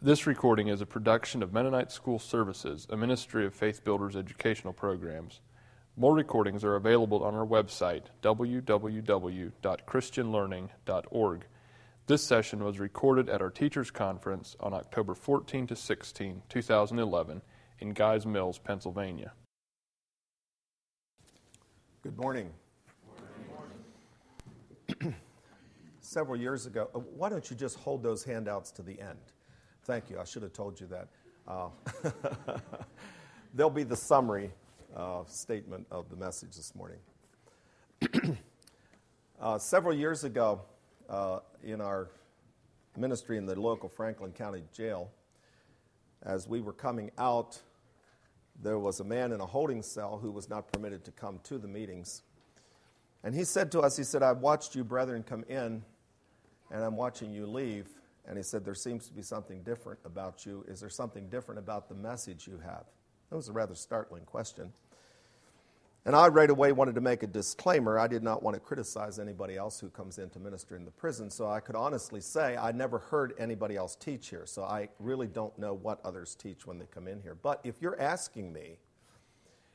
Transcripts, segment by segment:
This recording is a production of Mennonite School Services, a ministry of Faith Builders educational programs. More recordings are available on our website, www.christianlearning.org. This session was recorded at our Teachers Conference on October 14 to 16, 2011, in Guys Mills, Pennsylvania. Good morning. Several years ago, uh, why don't you just hold those handouts to the end? Thank you. I should have told you that. Uh, they'll be the summary uh, statement of the message this morning. uh, several years ago, uh, in our ministry in the local Franklin County Jail, as we were coming out, there was a man in a holding cell who was not permitted to come to the meetings. And he said to us, he said, I've watched you brethren come in, and I'm watching you leave. And he said, There seems to be something different about you. Is there something different about the message you have? That was a rather startling question. And I right away wanted to make a disclaimer. I did not want to criticize anybody else who comes in to minister in the prison, so I could honestly say I never heard anybody else teach here, so I really don't know what others teach when they come in here. But if you're asking me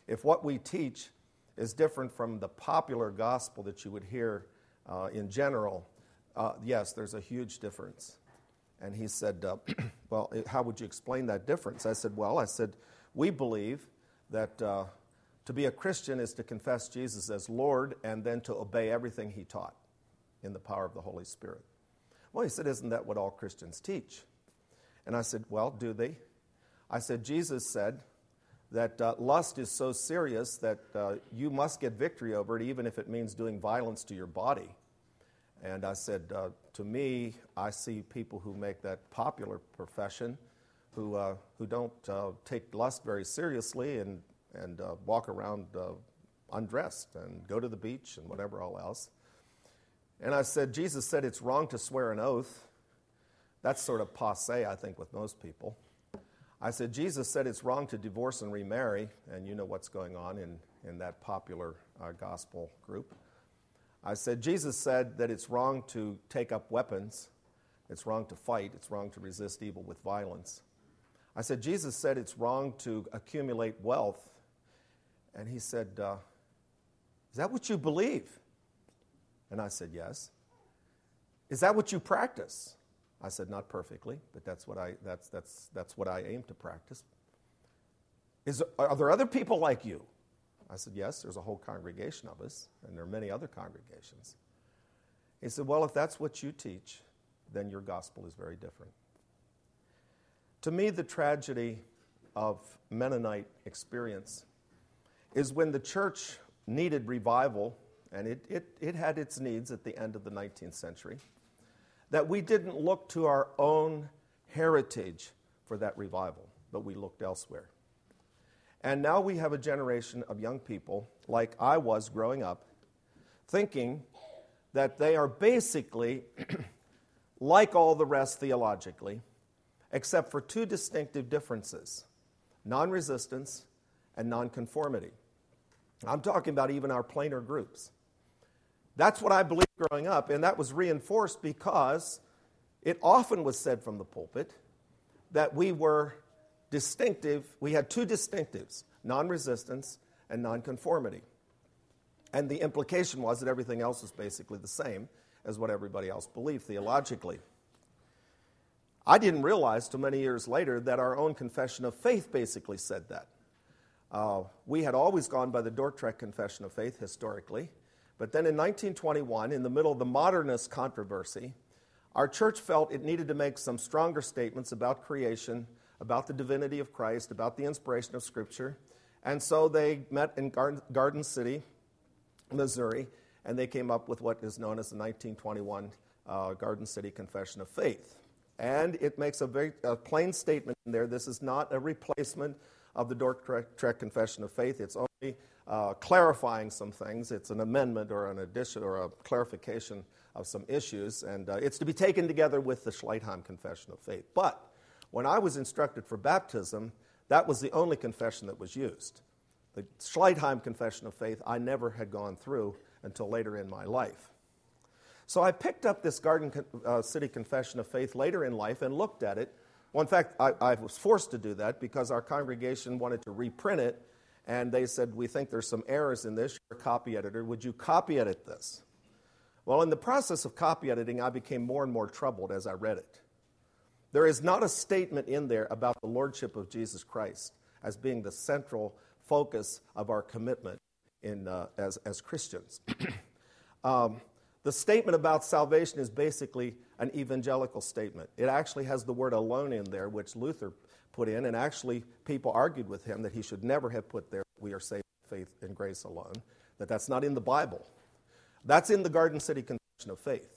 if what we teach is different from the popular gospel that you would hear uh, in general, uh, yes, there's a huge difference. And he said, uh, Well, how would you explain that difference? I said, Well, I said, we believe that uh, to be a Christian is to confess Jesus as Lord and then to obey everything he taught in the power of the Holy Spirit. Well, he said, Isn't that what all Christians teach? And I said, Well, do they? I said, Jesus said that uh, lust is so serious that uh, you must get victory over it, even if it means doing violence to your body. And I said, uh, to me, I see people who make that popular profession who, uh, who don't uh, take lust very seriously and, and uh, walk around uh, undressed and go to the beach and whatever all else. And I said, Jesus said it's wrong to swear an oath. That's sort of passe, I think, with most people. I said, Jesus said it's wrong to divorce and remarry, and you know what's going on in, in that popular uh, gospel group. I said, Jesus said that it's wrong to take up weapons, it's wrong to fight, it's wrong to resist evil with violence. I said, Jesus said it's wrong to accumulate wealth. And he said, uh, Is that what you believe? And I said, Yes. Is that what you practice? I said, Not perfectly, but that's what I, that's, that's, that's what I aim to practice. Is, are there other people like you? I said, Yes, there's a whole congregation of us, and there are many other congregations. He said, Well, if that's what you teach, then your gospel is very different. To me, the tragedy of Mennonite experience is when the church needed revival, and it, it, it had its needs at the end of the 19th century, that we didn't look to our own heritage for that revival, but we looked elsewhere. And now we have a generation of young people, like I was growing up, thinking that they are basically like all the rest theologically, except for two distinctive differences non resistance and non-conformity. I'm talking about even our plainer groups. That's what I believed growing up, and that was reinforced because it often was said from the pulpit that we were distinctive, we had two distinctives non resistance and non-conformity. And the implication was that everything else was basically the same as what everybody else believed theologically. I didn't realize till many years later that our own confession of faith basically said that. Uh, we had always gone by the Dordrecht Confession of Faith historically, but then in 1921, in the middle of the modernist controversy, our church felt it needed to make some stronger statements about creation about the divinity of Christ, about the inspiration of Scripture. And so they met in Garden City, Missouri, and they came up with what is known as the 1921 uh, Garden City Confession of Faith. And it makes a very a plain statement in there. This is not a replacement of the Dordrecht Confession of Faith. It's only uh, clarifying some things. It's an amendment or an addition or a clarification of some issues. And uh, it's to be taken together with the Schleitheim Confession of Faith. But when I was instructed for baptism, that was the only confession that was used. The Schleitheim Confession of Faith I never had gone through until later in my life. So I picked up this Garden uh, City Confession of Faith later in life and looked at it Well, in fact, I, I, was forced to do that because our congregation wanted to reprint it, and they said, We think there's some errors in this. You're a copy editor. Would you copy edit this? Well, in the process of copy editing, I became more and more troubled as I read it. There is not a statement in there about the Lordship of Jesus Christ as being the central focus of our commitment in, uh, as, as Christians. um, the statement about salvation is basically an evangelical statement. It actually has the word alone in there, which Luther put in, and actually people argued with him that he should never have put there, we are saved by faith and grace alone, that that's not in the Bible. That's in the Garden City Confession of Faith.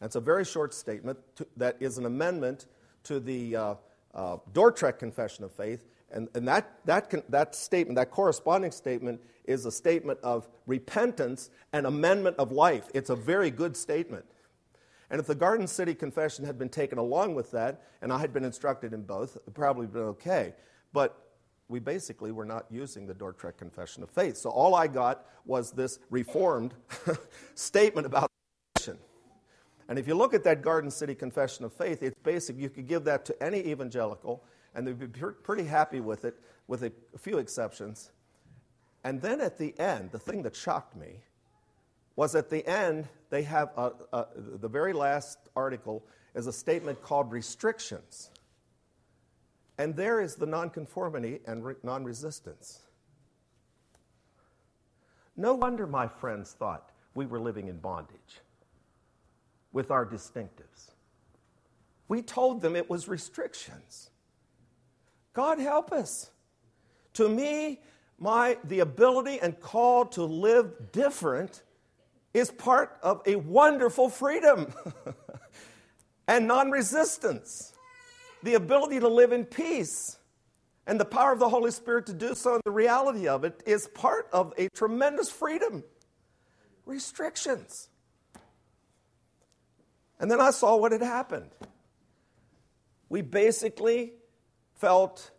And it's a very short statement to, that is an amendment to the uh, uh, Confession of Faith. And, and that, that, con- that statement, that corresponding statement, is a statement of repentance and amendment of life. It's a very good statement. And if the Garden City Confession had been taken along with that, and I had been instructed in both, it probably been okay. But we basically were not using the Dordrecht Confession of Faith. So all I got was this reformed statement about. And if you look at that Garden City Confession of Faith, it's basic. You could give that to any evangelical, and they'd be pretty happy with it, with a few exceptions. And then at the end, the thing that shocked me was at the end, they have a, a, the very last article is a statement called restrictions. And there is the nonconformity and re- non-resistance. No wonder my friends thought we were living in bondage with our distinctives. We told them it was restrictions. God help us. To me, my, the ability and call to live different is part of a wonderful freedom and non resistance the ability to live in peace and the power of the Holy Spirit to do so, and the reality of it is part of a tremendous freedom. Restrictions. And then I saw what had happened. We basically felt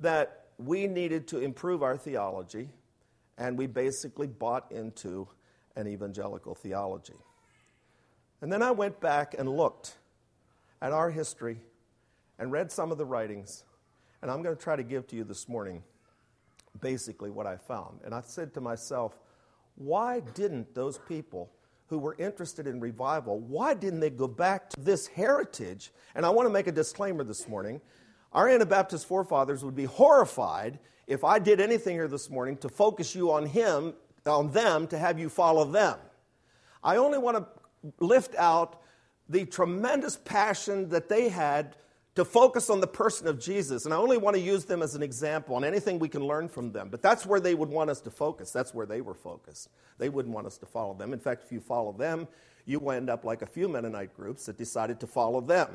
that we needed to improve our theology, and we basically bought into an evangelical theology. And then I went back and looked at our history and read some of the writings. And I'm going to try to give to you this morning basically what I found. And I said to myself, why didn't those people who were interested in revival, why didn't they go back to this heritage? And I want to make a disclaimer this morning. Our Anabaptist forefathers would be horrified if I did anything here this morning to focus you on him, on them, to have you follow them. I only want to lift out the tremendous passion that they had to focus on the person of Jesus. And I only want to use them as an example on anything we can learn from them. But that's where they would want us to focus. That's where they were focused. They wouldn't want us to follow them. In fact, if you follow them, you will end up like a few Mennonite groups that decided to follow them.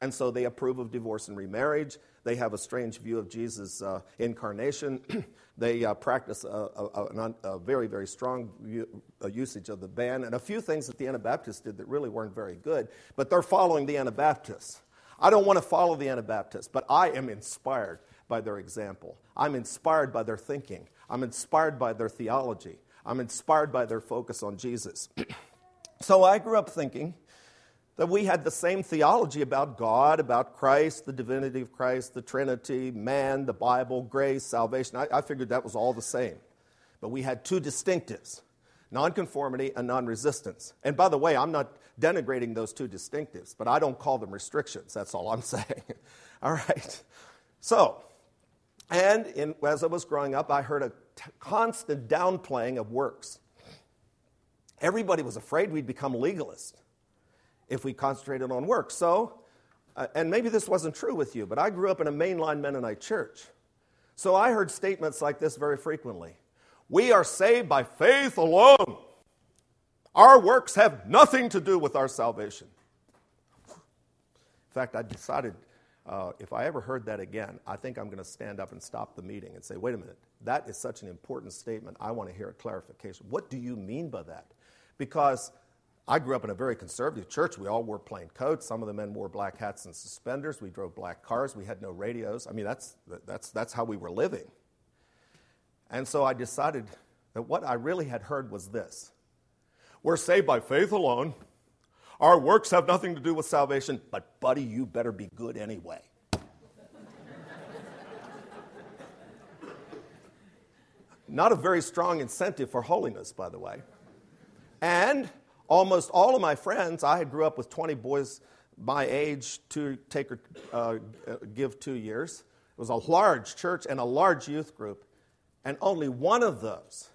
And so they approve of divorce and remarriage. They have a strange view of Jesus' uh, incarnation. they uh, practice a, a, a, very, very strong view, usage of the ban, and a few things that the Anabaptists did that really weren't very good. But they're following the Anabaptists. I don't want to follow the Anabaptists, but I am inspired by their example. I'm inspired by their thinking. I'm inspired by their theology. I'm inspired by their focus on Jesus. so I grew up thinking that we had the same theology about God, about Christ, the divinity of Christ, the Trinity, man, the Bible, grace, salvation. I, I figured that was all the same. But we had two distinctives nonconformity and non-resistance. And by the way, I'm not denigrating those two distinctives, but I don't call them restrictions. That's all I'm saying. all right. So, and in, as I was growing up, I heard a t- constant downplaying of works. Everybody was afraid we'd become legalists if we concentrated on works. So, uh, and maybe this wasn't true with you, but I grew up in a mainline Mennonite church. So I heard statements like this very frequently. We are saved by faith alone. Our works have nothing to do with our salvation. In fact, I decided uh, if I ever heard that again, I think I'm going to stand up and stop the meeting and say, wait a minute, that is such an important statement. I want to hear a clarification. What do you mean by that? Because I grew up in a very conservative church. We all wore plain coats. Some of the men wore black hats and suspenders. We drove black cars. We had no radios. I mean, that's, that's, that's how we were living. And so I decided that what I really had heard was this we're saved by faith alone. Our works have nothing to do with salvation, but, buddy, you better be good anyway. Not a very strong incentive for holiness, by the way. And almost all of my friends, I grew up with 20 boys my age to take or uh, give two years. It was a large church and a large youth group, and only one of those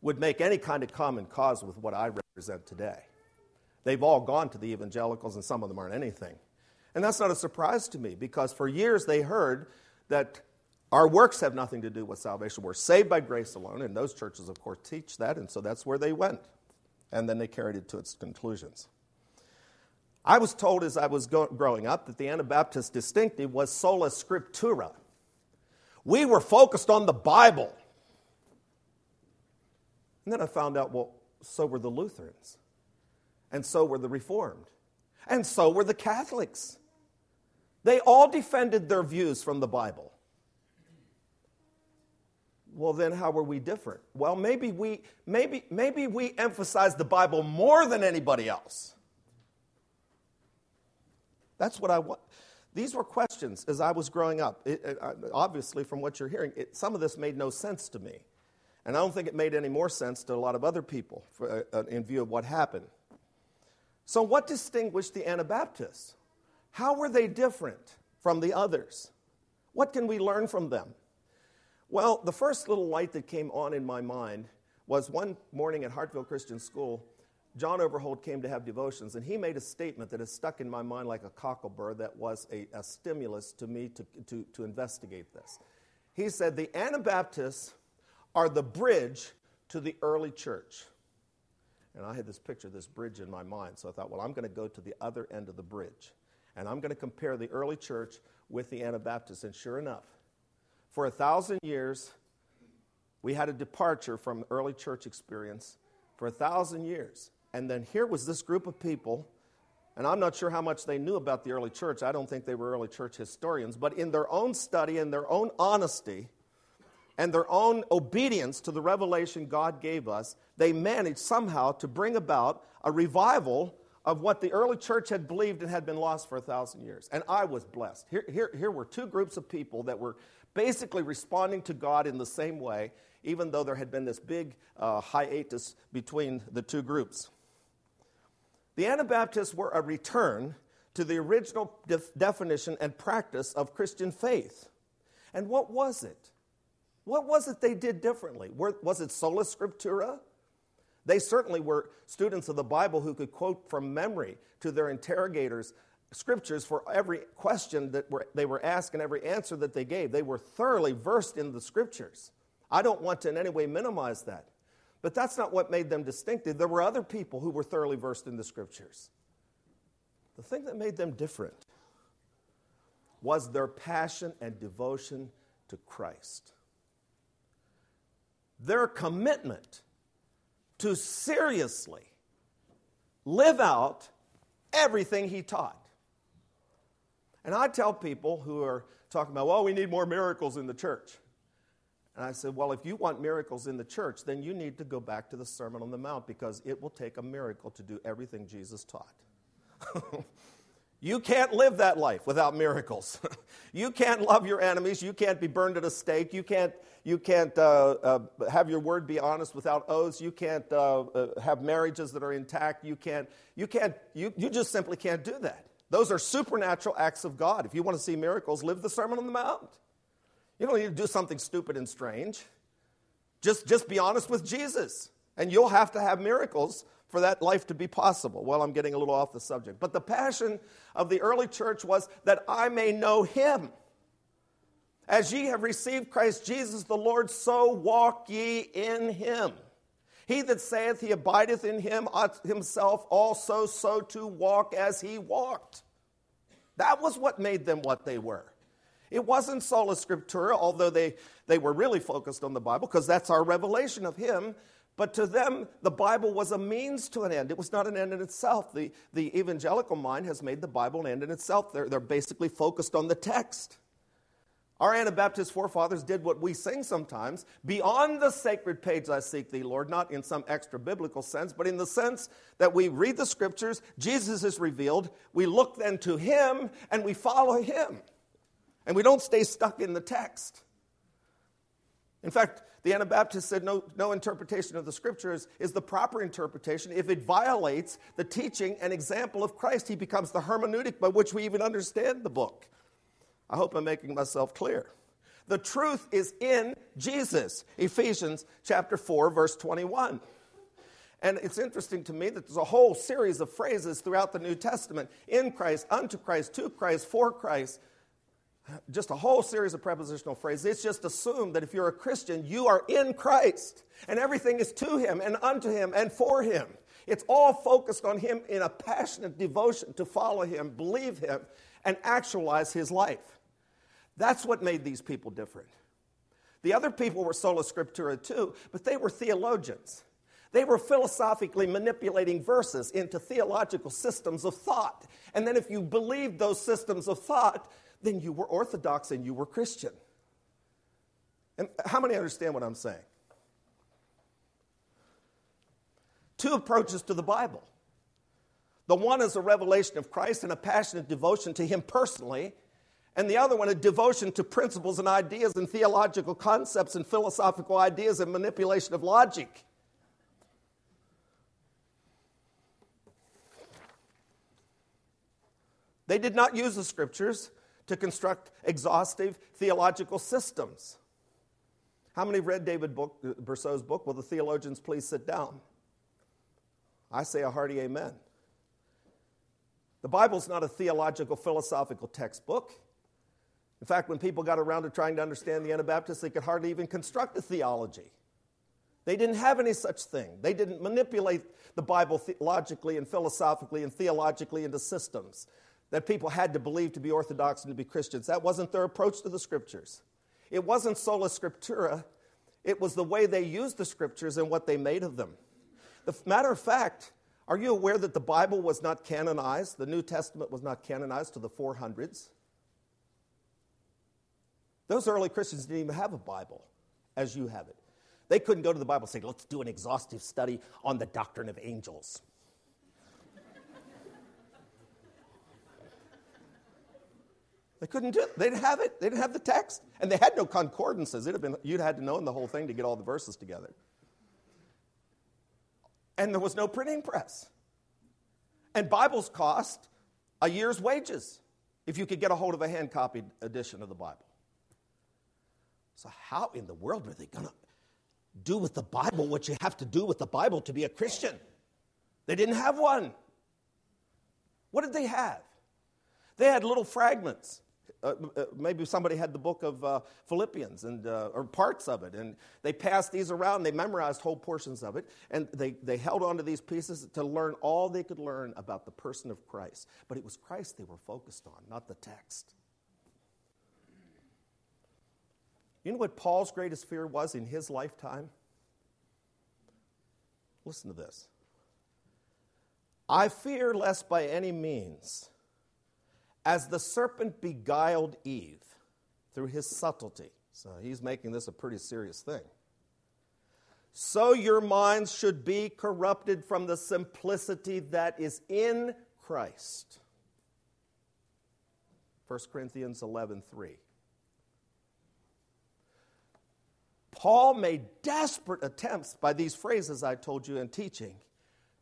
would make any kind of common cause with what I represent today. They've all gone to the evangelicals, and some of them aren't anything. And that's not a surprise to me because for years they heard that our works have nothing to do with salvation. We're saved by grace alone, and those churches, of course, teach that, and so that's where they went. And then they carried it to its conclusions. I was told as I was go- growing up that the Anabaptist distinctive was sola scriptura. We were focused on the Bible. And then I found out, well, so were the Lutherans, and so were the Reformed, and so were the Catholics. They all defended their views from the Bible. Well, then how were we different? Well, maybe we, maybe, maybe we emphasize the Bible more than anybody else. That's what I want. These were questions as I was growing up. It, it, obviously, from what you're hearing, it, some of this made no sense to me. And I don't think it made any more sense to a lot of other people for, uh, uh in view of what happened. So, what distinguished the Anabaptists? How were they different from the others? What can we learn from them? Well, the first little light that came on in my mind was one morning at Hartville Christian School. John Overholt came to have devotions, and he made a statement that has stuck in my mind like a cocklebur that was a, a stimulus to me to, to, to investigate this. He said, The Anabaptists are the bridge to the early church. And I had this picture, this bridge in my mind, so I thought, well, I'm going to go to the other end of the bridge. And I'm going to compare the early church with the Anabaptists. And sure enough, for a thousand years, we had a departure from early church experience for a thousand years. And then here was this group of people, and I'm not sure how much they knew about the early church. I don't think they were early church historians, but in their own study and their own honesty and their own obedience to the revelation God gave us, they managed somehow to bring about a revival of what the early church had believed and had been lost for a thousand years. And I was blessed. Here, here, here were two groups of people that were basically responding to God in the same way, even though there had been this big uh, hiatus between the two groups. The Anabaptists were a return to the original def- definition and practice of Christian faith. And what was it? What was it they did differently? Was it sola scriptura? They certainly were students of the Bible who could quote from memory to their interrogators scriptures for every question that were, they were asked and every answer that they gave. They were thoroughly versed in the scriptures. I don't want to in any way minimize that. But that's not what made them distinctive. There were other people who were thoroughly versed in the scriptures. The thing that made them different was their passion and devotion to Christ. Their commitment to seriously live out everything he taught. And I tell people who are talking about, well, we need more miracles in the church. And I said, Well, if you want miracles in the church, then you need to go back to the Sermon on the Mount because it will take a miracle to do everything Jesus taught. you can't live that life without miracles. you can't love your enemies. You can't be burned at a stake. You can't, you can't uh, uh, have your word be honest without oaths. You can't uh, uh have marriages that are intact. You can't, you can't, you, you just simply can't do that. Those are supernatural acts of God. If you want to see miracles, live the Sermon on the Mount. You don't need to do something stupid and strange. Just, just be honest with Jesus, and you'll have to have miracles for that life to be possible. Well, I'm getting a little off the subject. But the passion of the early church was that I may know him. As ye have received Christ Jesus the Lord, so walk ye in him. He that saith he abideth in him ought himself also so to walk as he walked. That was what made them what they were. It wasn't sola scriptura, although they, they were really focused on the Bible, because that's our revelation of Him. But to them, the Bible was a means to an end. It was not an end in itself. The, the evangelical mind has made the Bible an end in itself. They're, they're basically focused on the text. Our Anabaptist forefathers did what we sing sometimes beyond the sacred page I seek thee, Lord, not in some extra biblical sense, but in the sense that we read the scriptures, Jesus is revealed, we look then to him, and we follow him. And we don't stay stuck in the text. In fact, the Anabaptists said no, no interpretation of the scriptures is the proper interpretation. If it violates the teaching and example of Christ, he becomes the hermeneutic by which we even understand the book. I hope I'm making myself clear. The truth is in Jesus. Ephesians chapter 4, verse 21. And it's interesting to me that there's a whole series of phrases throughout the New Testament in Christ, unto Christ, to Christ, for Christ. Just a whole series of prepositional phrases. It's just assumed that if you're a Christian, you are in Christ and everything is to Him and unto Him and for Him. It's all focused on Him in a passionate devotion to follow Him, believe Him, and actualize His life. That's what made these people different. The other people were sola scriptura too, but they were theologians. They were philosophically manipulating verses into theological systems of thought. And then, if you believed those systems of thought, then you were Orthodox and you were Christian. And how many understand what I'm saying? Two approaches to the Bible. The one is a revelation of Christ and a passionate devotion to Him personally, and the other one a devotion to principles and ideas and theological concepts and philosophical ideas and manipulation of logic. They did not use the scriptures to construct exhaustive theological systems. How many read David book, uh, Bercot's book? Will the theologians please sit down? I say a hearty amen. The Bible's not a theological, philosophical textbook. In fact, when people got around to trying to understand the Anabaptists, they could hardly even construct a theology. They didn't have any such thing. They didn't manipulate the Bible logically and philosophically and theologically into systems that people had to believe to be Orthodox and to be Christians. That wasn't their approach to the scriptures. It wasn't sola scriptura, it was the way they used the scriptures and what they made of them. The matter of fact, are you aware that the Bible was not canonized? The New Testament was not canonized to the 400s. Those early Christians didn't even have a Bible as you have it. They couldn't go to the Bible and say, let's do an exhaustive study on the doctrine of angels. They couldn't do it. They didn't have it. They didn't have the text. And they had no concordances. It'd have been, you'd had to know the whole thing to get all the verses together. And there was no printing press. And Bibles cost a year's wages if you could get a hold of a hand copied edition of the Bible. So, how in the world are they going to do with the Bible what you have to do with the Bible to be a Christian? They didn't have one. What did they have? They had little fragments uh, uh, maybe somebody had the book of uh, Philippians and, uh, or parts of it, and they passed these around. They memorized whole portions of it, and they, they held on to these pieces to learn all they could learn about the person of Christ. But it was Christ they were focused on, not the text. You know what Paul's greatest fear was in his lifetime? Listen to this. I fear lest by any means as the serpent beguiled Eve through his subtlety. So he's making this a pretty serious thing. So your minds should be corrupted from the simplicity that is in Christ. 1 Corinthians 11 3. Paul made desperate attempts by these phrases I told you in teaching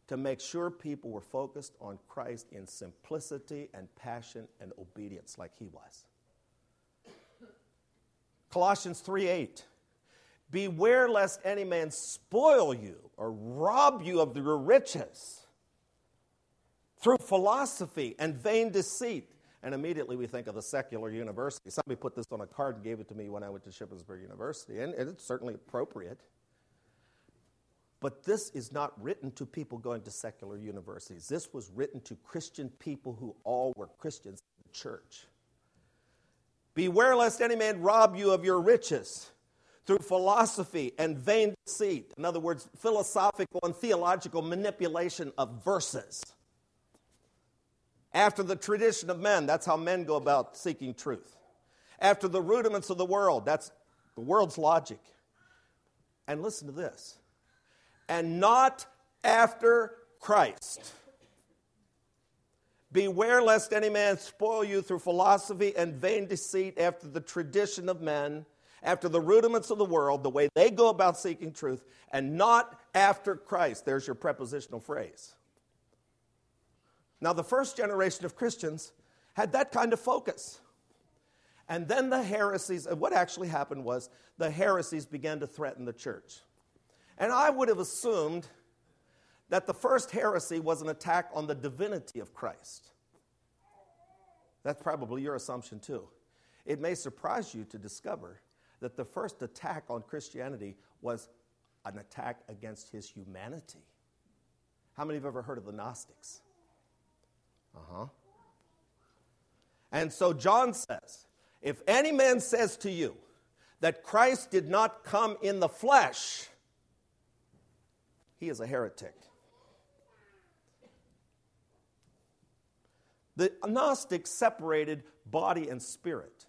to make sure people were focused on Christ in simplicity and passion and obedience like he was. Colossians 3 8. Beware lest any man spoil you or rob you of your riches through philosophy and vain deceit. And immediately we think of the secular university. Somebody put this on a card and gave it to me when I went to Shippensburg University, and it's certainly appropriate. But this is not written to people going to secular universities. This was written to Christian people who all were Christians in the church. Beware lest any man rob you of your riches through philosophy and vain deceit. In other words, philosophical and theological manipulation of verses. After the tradition of men, that's how men go about seeking truth. After the rudiments of the world, that's the world's logic. And listen to this and not after Christ. Beware lest any man spoil you through philosophy and vain deceit after the tradition of men, after the rudiments of the world, the way they go about seeking truth, and not after Christ. There's your prepositional phrase. Now, the first generation of Christians had that kind of focus. And then the heresies, what actually happened was the heresies began to threaten the church. And I would have assumed that the first heresy was an attack on the divinity of Christ. That's probably your assumption too. It may surprise you to discover that the first attack on Christianity was an attack against his humanity. How many have ever heard of the Gnostics? Uh huh. And so John says, if any man says to you that Christ did not come in the flesh, he is a heretic. The Gnostics separated body and spirit.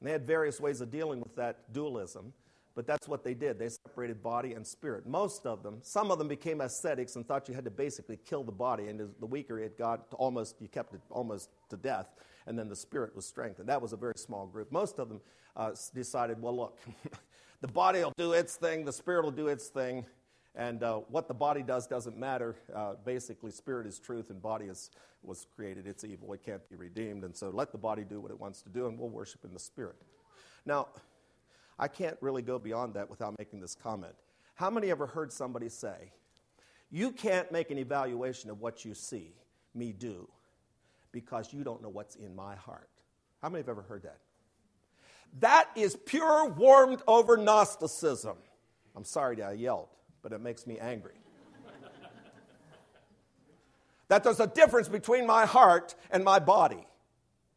And they had various ways of dealing with that dualism, but that's what they did. They separated body and spirit. Most of them, some of them became ascetics and thought you had to basically kill the body, and the weaker it got, almost you kept it almost to death, and then the spirit was strengthened. That was a very small group. Most of them uh, decided, well, look, the body will do its thing, the spirit will do its thing, and uh, what the body does doesn't matter. Uh, basically, spirit is truth and body is, was created. It's evil. It can't be redeemed. And so let the body do what it wants to do, and we'll worship in the spirit. Now, I can't really go beyond that without making this comment. How many ever heard somebody say, You can't make an evaluation of what you see me do because you don't know what's in my heart? How many have ever heard that? That is pure warmed over Gnosticism. I'm sorry I yelled but it makes me angry. that there's a difference between my heart and my body.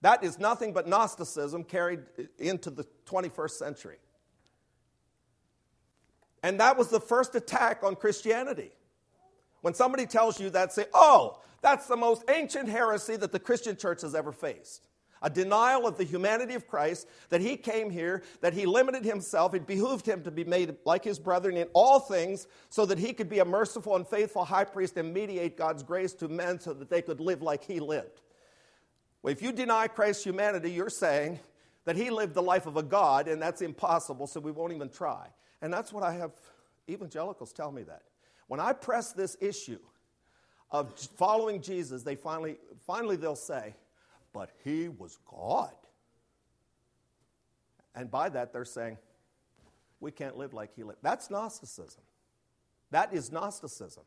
That is nothing but Gnosticism carried into the 21st century. And that was the first attack on Christianity. When somebody tells you that, say, oh, that's the most ancient heresy that the Christian church has ever faced a denial of the humanity of Christ, that he came here, that he limited himself. It behooved him to be made like his brethren in all things so that he could be a merciful and faithful high priest and mediate God's grace to men so that they could live like he lived. Well, if you deny Christ's humanity, you're saying that he lived the life of a God, and that's impossible, so we won't even try. And that's what I have evangelicals tell me that. When I press this issue of following Jesus, they finally, finally they'll say, but he was God. And by that, they're saying, we can't live like he lived. That's Gnosticism. That is Gnosticism.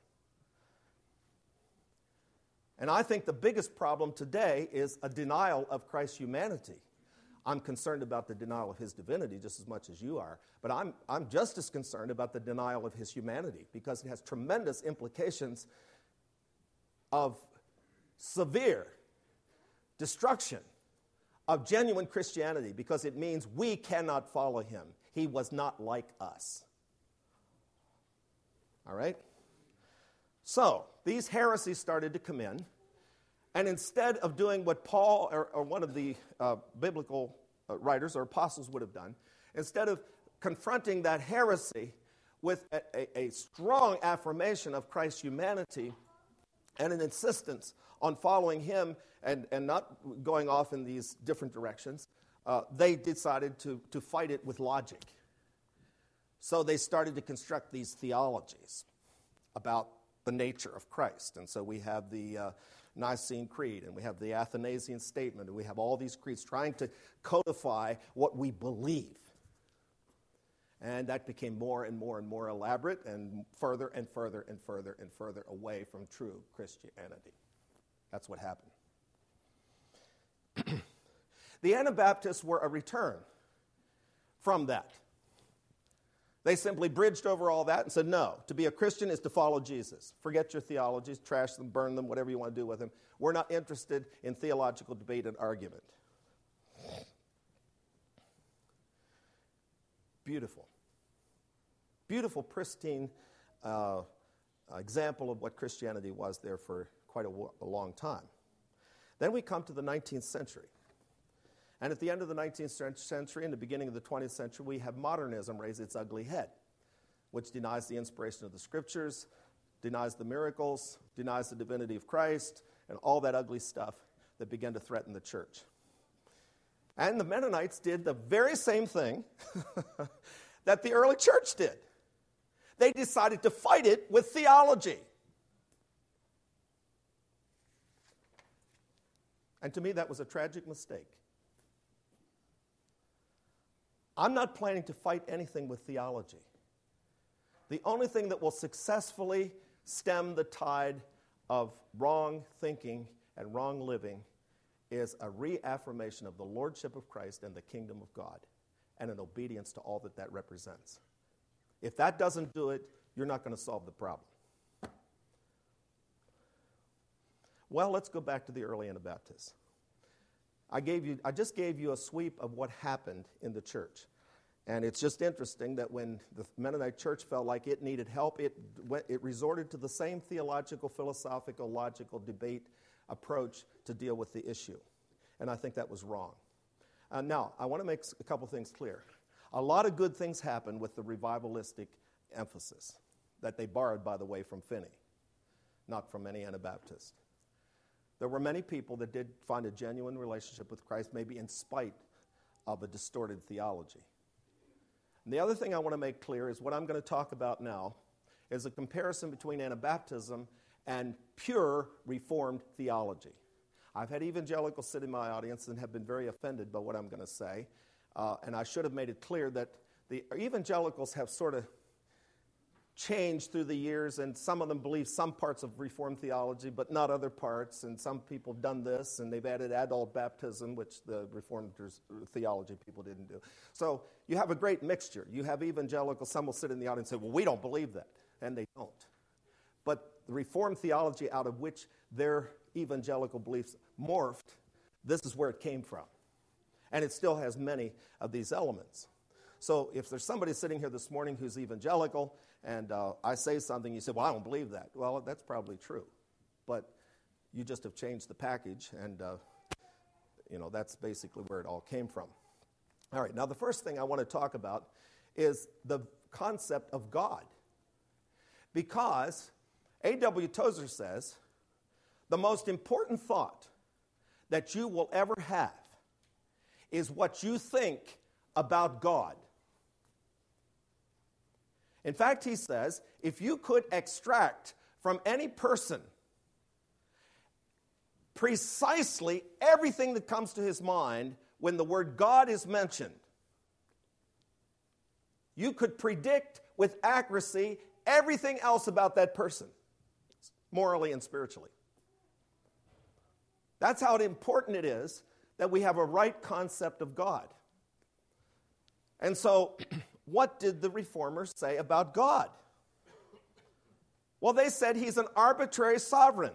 And I think the biggest problem today is a denial of Christ's humanity. I'm concerned about the denial of his divinity just as much as you are, but I'm, I'm just as concerned about the denial of his humanity because it has tremendous implications of severe destruction of genuine Christianity because it means we cannot follow him. He was not like us. All right? So, these heresies started to come in, and instead of doing what Paul or, or one of the uh, biblical uh, writers or apostles would have done, instead of confronting that heresy with a, a, a strong affirmation of Christ's humanity and an insistence on following him and, and not going off in these different directions, uh, they decided to, to fight it with logic. So they started to construct these theologies about the nature of Christ. And so we have the uh, Nicene Creed, and we have the Athanasian Statement, and we have all these creeds trying to codify what we believe. And that became more and more and more elaborate and further and further and further and further away from true Christianity. That's what happened. the Anabaptists were a return from that. They simply bridged over all that and said, no, to be a Christian is to follow Jesus. Forget your theologies, trash them, burn them, whatever you want to do with them. We're not interested in theological debate and argument. Beautiful. Beautiful, pristine uh, example of what Christianity was there for quite a, a long time. Then we come to the 19th century. And at the end of the 19th century and the beginning of the 20th century, we have modernism raise its ugly head, which denies the inspiration of the scriptures, denies the miracles, denies the divinity of Christ, and all that ugly stuff that began to threaten the church. And the Mennonites did the very same thing that the early church did. They decided to fight it with theology. And to me, that was a tragic mistake. I'm not planning to fight anything with theology. The only thing that will successfully stem the tide of wrong thinking and wrong living is a reaffirmation of the lordship of Christ and the kingdom of God and an obedience to all that that represents. If that doesn't do it, you're not going to solve the problem. Well, let's go back to the early Anabaptists. I, gave you, I just gave you a sweep of what happened in the church. And it's just interesting that when the Mennonite church felt like it needed help, it, it resorted to the same theological, philosophical, logical debate approach to deal with the issue. And I think that was wrong. Uh, now, I want to make a couple things clear. A lot of good things happened with the revivalistic emphasis that they borrowed, by the way, from Finney, not from any Anabaptist. There were many people that did find a genuine relationship with Christ, maybe in spite of a distorted theology. And the other thing I want to make clear is what I'm going to talk about now is a comparison between Anabaptism and pure Reformed theology. I've had evangelicals sit in my audience and have been very offended by what I'm going to say. Uh, and I should have made it clear that the evangelicals have sort of changed through the years, and some of them believe some parts of Reformed theology, but not other parts. And some people have done this, and they've added adult baptism, which the Reformed theology people didn't do. So you have a great mixture. You have evangelicals, some will sit in the audience and say, Well, we don't believe that. And they don't. But the Reformed theology out of which their evangelical beliefs morphed, this is where it came from. And it still has many of these elements. So if there's somebody sitting here this morning who's evangelical and uh, I say something, you say, Well, I don't believe that. Well, that's probably true. But you just have changed the package, and uh, you know, that's basically where it all came from. All right, now the first thing I want to talk about is the concept of God. Because A.W. Tozer says the most important thought that you will ever have is what you think about God. In fact, he says if you could extract from any person precisely everything that comes to his mind when the word God is mentioned, you could predict with accuracy everything else about that person, morally and spiritually. That's how important it is that we have a right concept of God. And so, what did the reformers say about God? Well, they said he's an arbitrary sovereign.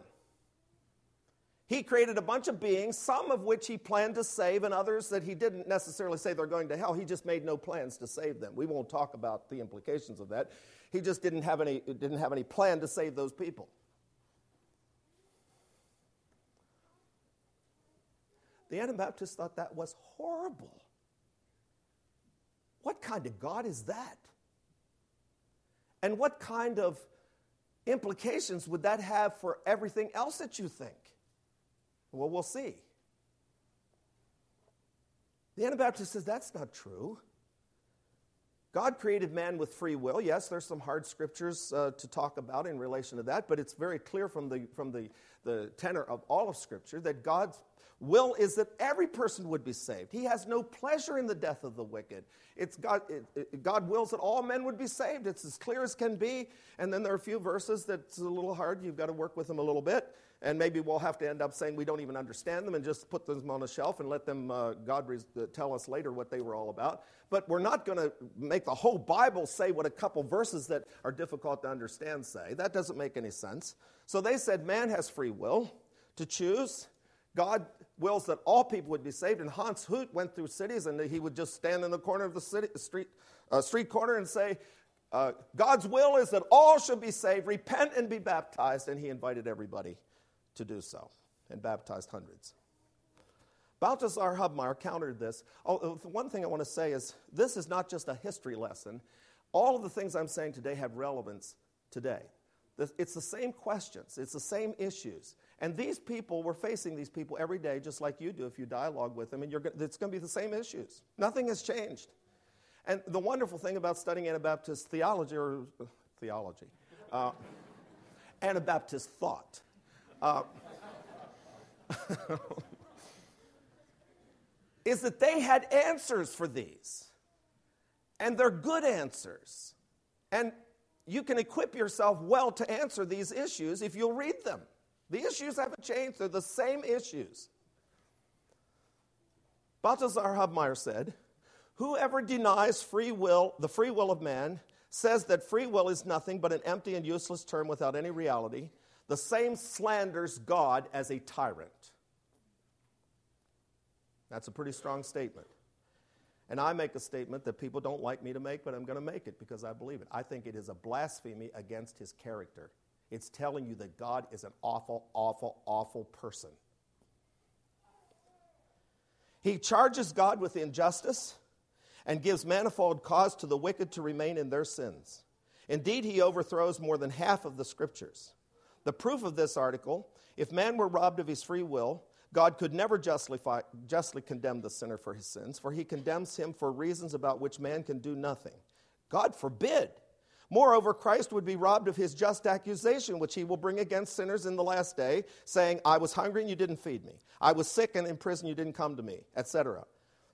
He created a bunch of beings, some of which he planned to save, and others that he didn't necessarily say they're going to hell. He just made no plans to save them. We won't talk about the implications of that. He just didn't have any, didn't have any plan to save those people. The Anabaptists thought that was horrible. What kind of God is that? And what kind of implications would that have for everything else that you think? Well, we'll see. The Anabaptist says that's not true. God created man with free will. Yes, there's some hard scriptures uh, to talk about in relation to that, but it's very clear from the, from the, the tenor of all of Scripture that God's will is that every person would be saved. He has no pleasure in the death of the wicked. It's God, it, it, God wills that all men would be saved. It's as clear as can be. And then there are a few verses that's a little hard. You've got to work with them a little bit. And maybe we'll have to end up saying we don't even understand them and just put them on a shelf and let them, uh, God, re- uh, tell us later what they were all about. But we're not going to make the whole Bible say what a couple verses that are difficult to understand say. That doesn't make any sense. So they said man has free will to choose. God wills that all people would be saved. And Hans Hut went through cities and he would just stand in the corner of the city, street, uh, street corner and say, uh, God's will is that all should be saved, repent and be baptized. And he invited everybody to do so and baptized hundreds. Balthasar Hubmaier countered this. Oh, uh, one thing I want to say is this is not just a history lesson. All of the things I'm saying today have relevance today. It's the same questions, it's the same issues. And these people, we're facing these people every day, just like you do if you dialogue with them, and you're, it's going to be the same issues. Nothing has changed. And the wonderful thing about studying Anabaptist theology, or theology, uh, Anabaptist thought, uh, is that they had answers for these. And they're good answers. And you can equip yourself well to answer these issues if you'll read them. The issues haven't changed, they're the same issues. Balthasar Hubmaier said, Whoever denies free will, the free will of man, says that free will is nothing but an empty and useless term without any reality, the same slanders God as a tyrant. That's a pretty strong statement. And I make a statement that people don't like me to make, but I'm going to make it because I believe it. I think it is a blasphemy against his character. It's telling you that God is an awful, awful, awful person. He charges God with injustice and gives manifold cause to the wicked to remain in their sins. Indeed, he overthrows more than half of the scriptures. The proof of this article if man were robbed of his free will, God could never justify, justly condemn the sinner for his sins, for he condemns him for reasons about which man can do nothing. God forbid. Moreover, Christ would be robbed of his just accusation, which he will bring against sinners in the last day, saying, I was hungry and you didn't feed me. I was sick and in prison, you didn't come to me, etc.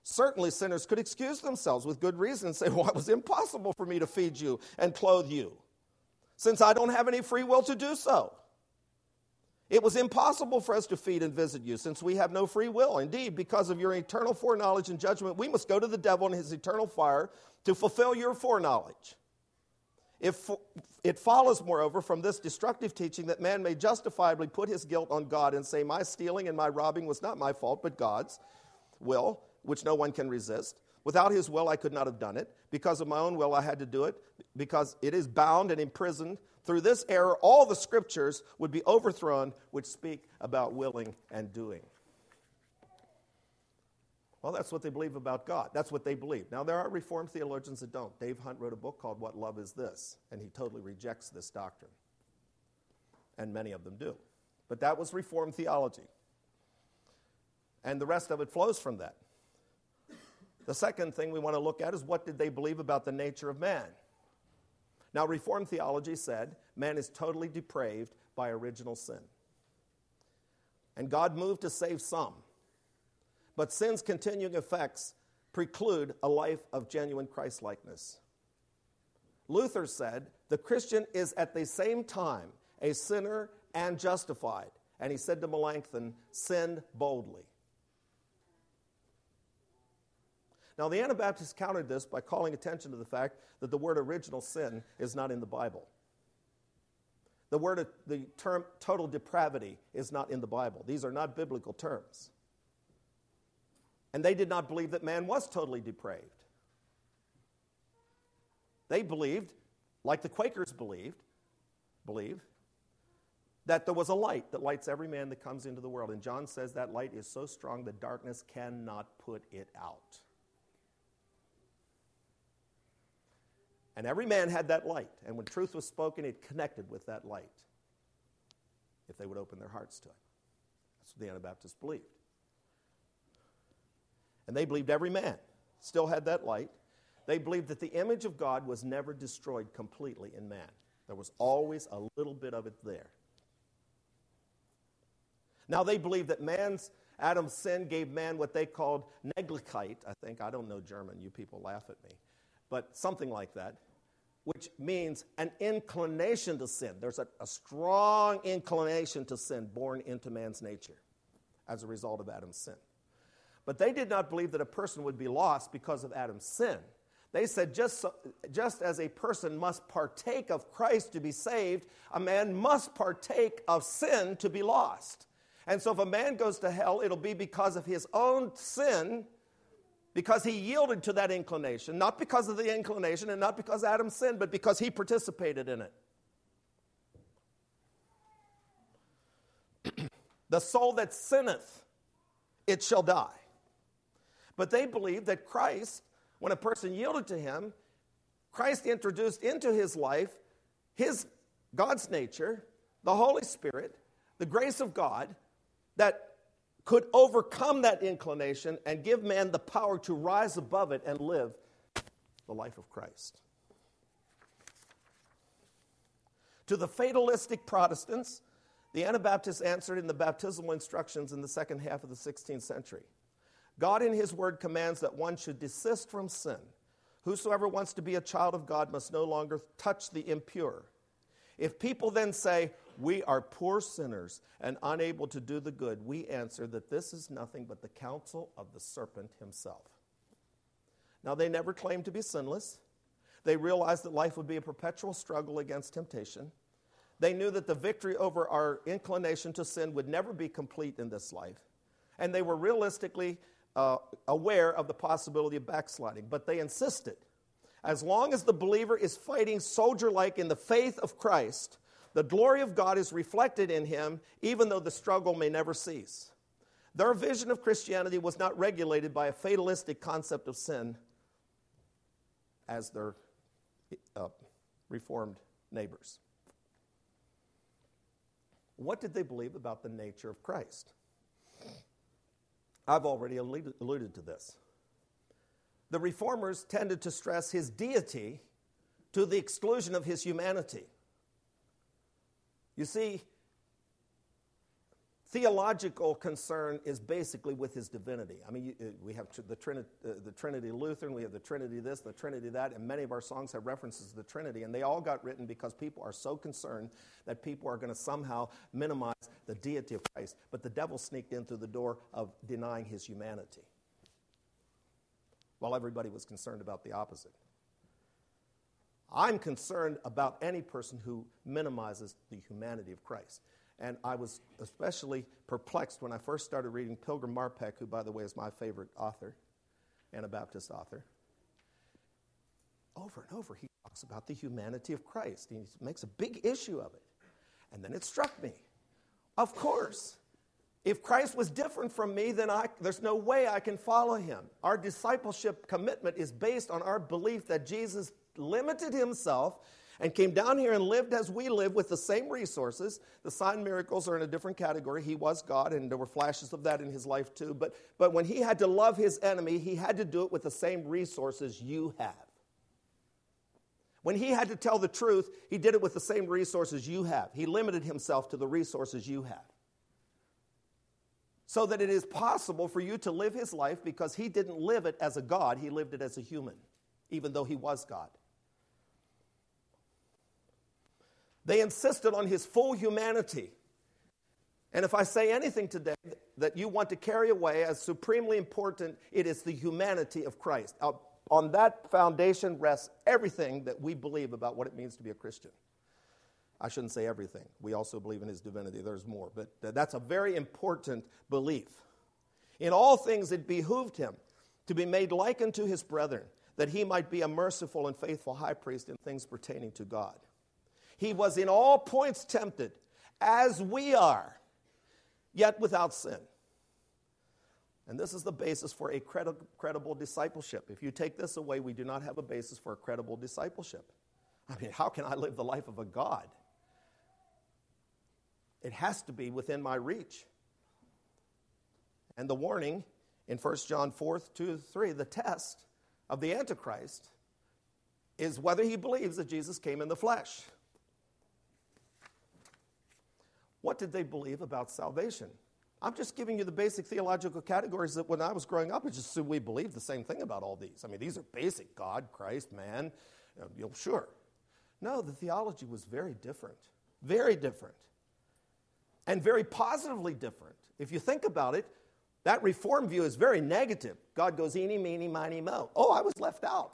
Certainly, sinners could excuse themselves with good reason and say, Well, it was impossible for me to feed you and clothe you, since I don't have any free will to do so. It was impossible for us to feed and visit you, since we have no free will. Indeed, because of your eternal foreknowledge and judgment, we must go to the devil and his eternal fire to fulfill your foreknowledge. If it follows, moreover, from this destructive teaching that man may justifiably put his guilt on God and say, My stealing and my robbing was not my fault, but God's will, which no one can resist. Without his will, I could not have done it. Because of my own will, I had to do it, because it is bound and imprisoned through this error, all the scriptures would be overthrown, which speak about willing and doing. Well, that's what they believe about God. That's what they believe. Now, there are Reformed theologians that don't. Dave Hunt wrote a book called What Love Is This, and he totally rejects this doctrine. And many of them do. But that was Reformed theology. And the rest of it flows from that. The second thing we want to look at is what did they believe about the nature of man? Now, Reformed theology said man is totally depraved by original sin. And God moved to save some. But sin's continuing effects preclude a life of genuine Christlikeness. Luther said the Christian is at the same time a sinner and justified. And he said to Melanchthon, sin boldly. Now, the Anabaptists countered this by calling attention to the fact that the word original sin is not in the Bible. The word, the term total depravity is not in the Bible. These are not biblical terms. And they did not believe that man was totally depraved. They believed, like the Quakers believed, believe, that there was a light that lights every man that comes into the world. And John says that light is so strong that darkness cannot put it out. And every man had that light. And when truth was spoken, it connected with that light if they would open their hearts to it. That's what the Anabaptists believed. And they believed every man still had that light. They believed that the image of God was never destroyed completely in man, there was always a little bit of it there. Now, they believed that man's Adam's sin gave man what they called Neglichkeit. I think. I don't know German. You people laugh at me. But something like that which means an inclination to sin. There's a, a, strong inclination to sin born into man's nature as a result of Adam's sin. But they did not believe that a person would be lost because of Adam's sin. They said just, so, just as a person must partake of Christ to be saved, a man must partake of sin to be lost. And so if a man goes to hell, it'll be because of his own sin because he yielded to that inclination, not because of the inclination and not because Adam sinned, but because he participated in it. the soul that sinneth, it shall die. But they believed that Christ, when a person yielded to him, Christ introduced into his life his God's nature, the Holy Spirit, the grace of God that could overcome that inclination and give man the power to rise above it and live the life of Christ. To the fatalistic Protestants, the Anabaptists answered in the baptismal instructions in the second half of the 16th century. God, in His Word, commands that one should desist from sin. Whosoever wants to be a child of God must no longer touch the impure. If people then say, We are poor sinners and unable to do the good, we answer that this is nothing but the counsel of the serpent himself. Now, they never claimed to be sinless. They realized that life would be a perpetual struggle against temptation. They knew that the victory over our inclination to sin would never be complete in this life. And they were realistically uh, aware of the possibility of backsliding. But they insisted as long as the believer is fighting soldier like in the faith of Christ, the glory of God is reflected in him, even though the struggle may never cease. Their vision of Christianity was not regulated by a fatalistic concept of sin as their uh, Reformed neighbors. What did they believe about the nature of Christ? I've already alluded to this. The reformers tended to stress his deity to the exclusion of his humanity. You see, theological concern is basically with his divinity. I mean, uh, we have the Trinity, uh, the Trinity Lutheran, we have the Trinity this, the Trinity that, and many of our songs have references to the Trinity, and they all got written because people are so concerned that people are going to somehow minimize the deity of Christ. But the devil sneaked in through the door of denying his humanity, while everybody was concerned about the opposite. I'm concerned about any person who minimizes the humanity of Christ. And I was especially perplexed when I first started reading Pilgrim Marpeck, who, by the way, is my favorite author, Anabaptist author. Over and over, he talks about the humanity of Christ. He makes a big issue of it. And then it struck me. Of course, if Christ was different from me, then I, there's no way I can follow him. Our discipleship commitment is based on our belief that Jesus limited himself and came down here and lived as we live with the same resources. The sign miracles are in a different category. He was God, and there were flashes of that in his life too. But, but when he had to love his enemy, he had to do it with the same resources you have. When he had to tell the truth, he did it with the same resources you have. He limited himself to the resources you have. So that it is possible for you to live his life because he didn't live it as a God, he lived it as a human, even though he was God. They insisted on his full humanity. And if I say anything today that you want to carry away as supremely important, it is the humanity of Christ. On that foundation rests everything that we believe about what it means to be a Christian. I shouldn't say everything. We also believe in his divinity. There's more. But that's a very important belief. In all things, it behooved him to be made like unto his brethren, that he might be a merciful and faithful high priest in things pertaining to God. He was in all points tempted, as we are, yet without sin. And this is the basis for a credi- credible discipleship. If you take this away, we do not have a basis for a credible discipleship. I mean, how can I live the life of a God? It has to be within my reach. And the warning in 1 John 4 2 3, the test of the Antichrist is whether he believes that Jesus came in the flesh. What did they believe about salvation? I'm just giving you the basic theological categories that when I was growing up, I just assumed we believed the same thing about all these. I mean, these are basic God, Christ, man. Uh, you know, sure. No, the theology was very different. Very different. And very positively different. If you think about it, that reform view is very negative. God goes, eeny, meeny, miny, mo. Oh, I was left out.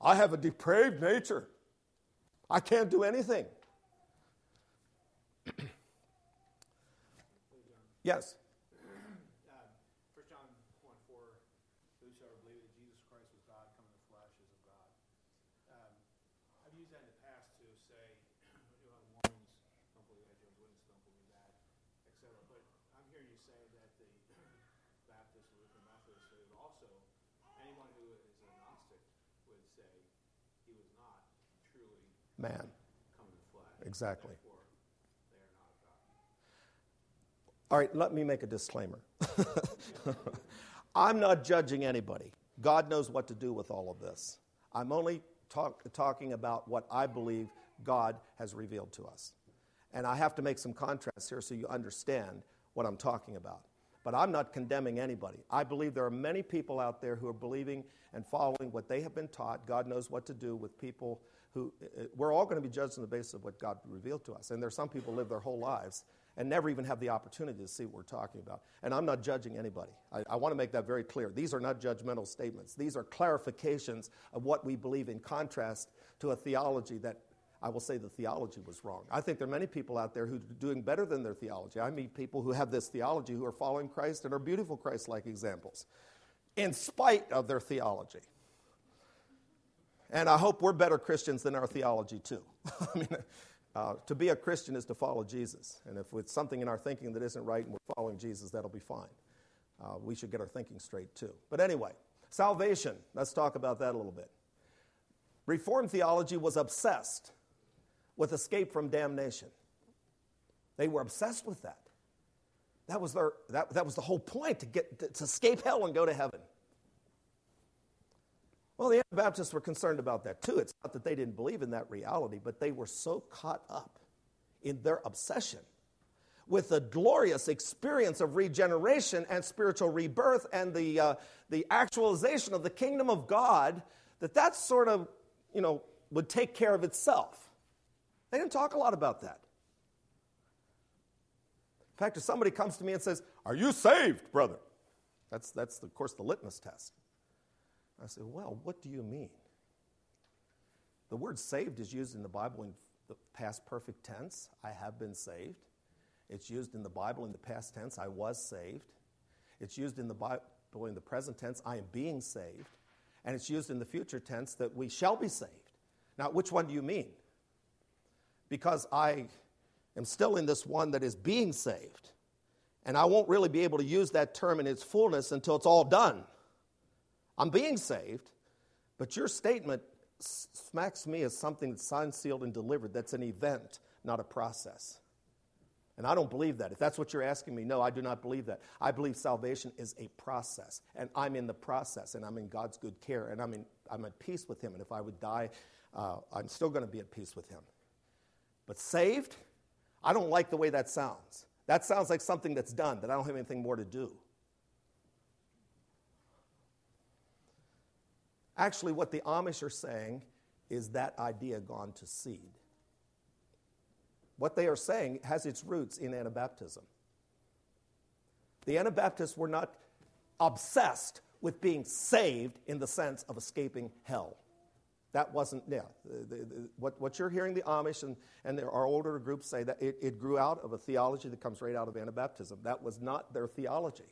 I have a depraved nature. I can't do anything. yes. Uh, First John 1 4, whosoever believe that Jesus Christ was God, come in the flesh is of God. Um, I've used that in the past to say, you know, Mormons don't believe that, Jehovah's Witnesses don't believe that, etc. But I'm hearing you say that the Baptist, Lutheran, Methodist, would also, anyone who is a Gnostic would say he was not truly Man. come in the flesh. Exactly. Therefore, they are not of God. All right, let me make a disclaimer. I'm not judging anybody. God knows what to do with all of this. I'm only talk, talking about what I believe God has revealed to us. And I have to make some contrasts here so you understand what I'm talking about. But I'm not condemning anybody. I believe there are many people out there who are believing and following what they have been taught. God knows what to do with people who, uh, we're all going to be judged on the basis of what God revealed to us. And there are some people live their whole lives and never even have the opportunity to see what we're talking about. And I'm not judging anybody. I, I want to make that very clear. These are not judgmental statements, these are clarifications of what we believe in contrast to a theology that I will say the theology was wrong. I think there are many people out there who are doing better than their theology. I meet people who have this theology who are following Christ and are beautiful Christ like examples, in spite of their theology. And I hope we're better Christians than our theology, too. I mean, uh, to be a Christian is to follow Jesus. And if it's something in our thinking that isn't right and we're following Jesus, that'll be fine. Uh, we should get our thinking straight, too. But anyway, salvation, let's talk about that a little bit. Reformed theology was obsessed with escape from damnation. They were obsessed with that. That was, their, that, that was the whole point to, get, to, to escape hell and go to heaven. Well, the Anabaptists were concerned about that too. It's not that they didn't believe in that reality, but they were so caught up in their obsession with the glorious experience of regeneration and spiritual rebirth and the, uh, the actualization of the kingdom of God that that sort of, you know, would take care of itself. They didn't talk a lot about that. In fact, if somebody comes to me and says, Are you saved, brother? That's, that's of course, the litmus test. I said, Well, what do you mean? The word saved is used in the Bible in the past perfect tense. I have been saved. It's used in the Bible in the past tense. I was saved. It's used in the Bible in the present tense. I am being saved. And it's used in the future tense that we shall be saved. Now, which one do you mean? Because I am still in this one that is being saved. And I won't really be able to use that term in its fullness until it's all done. I'm being saved, but your statement smacks me as something that's signed, sealed, and delivered. That's an event, not a process. And I don't believe that. If that's what you're asking me, no, I do not believe that. I believe salvation is a process, and I'm in the process, and I'm in God's good care, and I'm, in, I'm at peace with Him. And if I would die, uh, I'm still going to be at peace with Him. But saved, I don't like the way that sounds. That sounds like something that's done, that I don't have anything more to do. Actually, what the Amish are saying is that idea gone to seed. What they are saying has its roots in Anabaptism. The Anabaptists were not obsessed with being saved in the sense of escaping hell. That wasn't, yeah. The, the, the, what, what you're hearing the Amish and, and our older groups say that it, it grew out of a theology that comes right out of Anabaptism. That was not their theology.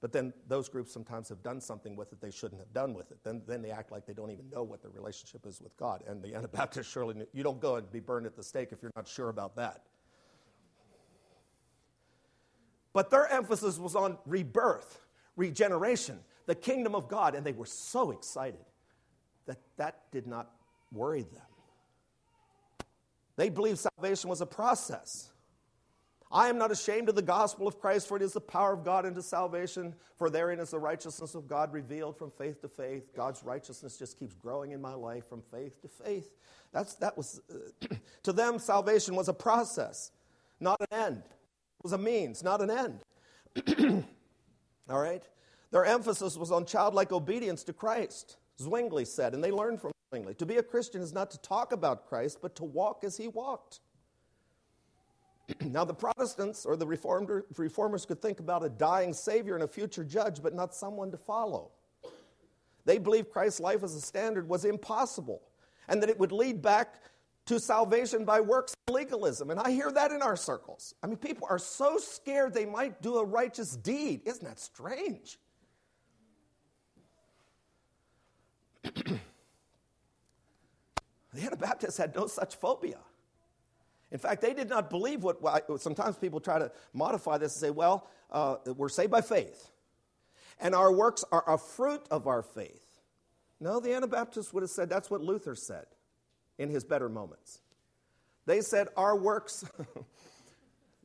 But then those groups sometimes have done something with it they shouldn't have done with it. Then, then they act like they don't even know what their relationship is with God. And the Anabaptists surely, knew, you don't go and be burned at the stake if you're not sure about that. But their emphasis was on rebirth, regeneration, the kingdom of God, and they were so excited that that did not worry them. They believed salvation was a process. I am not ashamed of the gospel of Christ, for it is the power of God unto salvation. For therein is the righteousness of God revealed from faith to faith. God's righteousness just keeps growing in my life from faith to faith. That's, that was, uh, to them, salvation was a process, not an end. It was a means, not an end. All right? Their emphasis was on childlike obedience to Christ, Zwingli said, and they learned from Zwingli. To be a Christian is not to talk about Christ, but to walk as he walked. now, the Protestants or the reformers could think about a dying Savior and a future judge, but not someone to follow. They believed Christ's life as a standard was impossible and that it would lead back to salvation by works legalism. And I hear that in our circles. I mean, people are so scared they might do a righteous deed. Isn't that strange? the Anabaptists had no such phobia. In fact, they did not believe what, sometimes people try to modify this and say, well, uh, we're saved by faith, and our works are a fruit of our faith. No, the Anabaptists would have said that's what Luther said in his better moments. They said, Our works,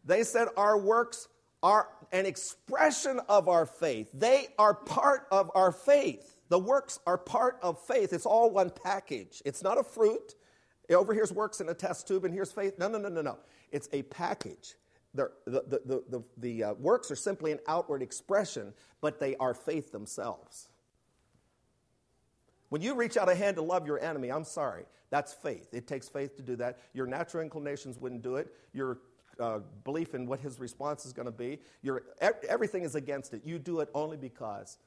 They said our works are an expression of our faith. They are part of our faith. The works are part of faith. It's all one package. It's not a fruit. Over here's works in a test tube, and here's faith. No, no, no, no, no. It's a package. The, the, the, the, the uh, works are simply an outward expression, but they are faith themselves. When you reach out a hand to love your enemy, I'm sorry, that's faith. It takes faith to do that. Your natural inclinations wouldn't do it. Your uh, belief in what his response is going to be. Your, everything is against it. You do it only because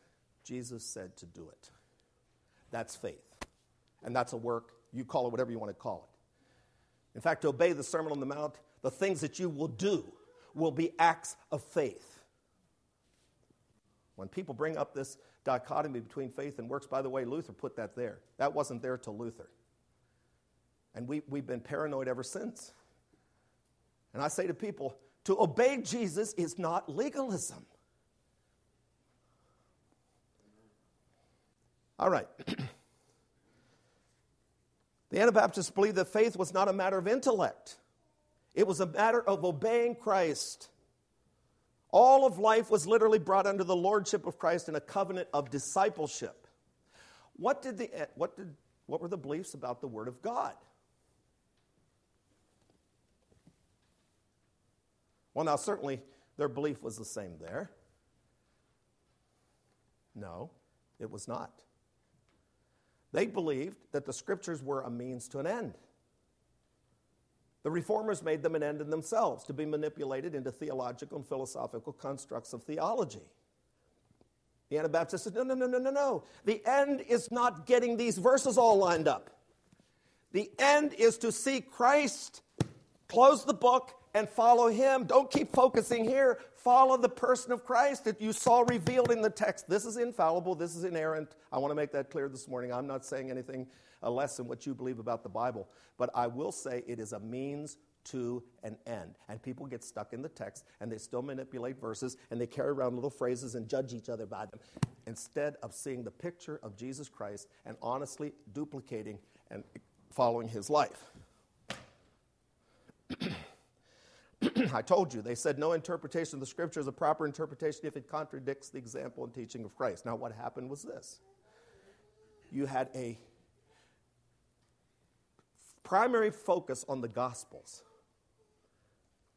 Jesus said to do it. That's faith. And that's a work. You call it whatever you want to call it. In fact, to obey the Sermon on the Mount, the things that you will do will be acts of faith. When people bring up this dichotomy between faith and works, by the way, Luther put that there. That wasn't there till Luther. And we, we've been paranoid ever since. And I say to people, to obey Jesus is not legalism. All right. the Anabaptists believed that faith was not a matter of intellect, it was a matter of obeying Christ. All of life was literally brought under the lordship of Christ in a covenant of discipleship. What, did the, what, did, what were the beliefs about the Word of God? Well, now, certainly their belief was the same there. No, it was not. They believed that the scriptures were a means to an end. The reformers made them an end in themselves to be manipulated into theological and philosophical constructs of theology. The Anabaptists said, no, no, no, no, no, no. The end is not getting these verses all lined up. The end is to see Christ, close the book, and follow him. Don't keep focusing here. Follow the person of Christ that you saw revealed in the text. This is infallible. This is inerrant. I want to make that clear this morning. I'm not saying anything uh, less than what you believe about the Bible, but I will say it is a means to an end. And people get stuck in the text and they still manipulate verses and they carry around little phrases and judge each other by them instead of seeing the picture of Jesus Christ and honestly duplicating and following his life. I told you, they said no interpretation of the scripture is a proper interpretation if it contradicts the example and teaching of Christ. Now, what happened was this you had a primary focus on the gospels.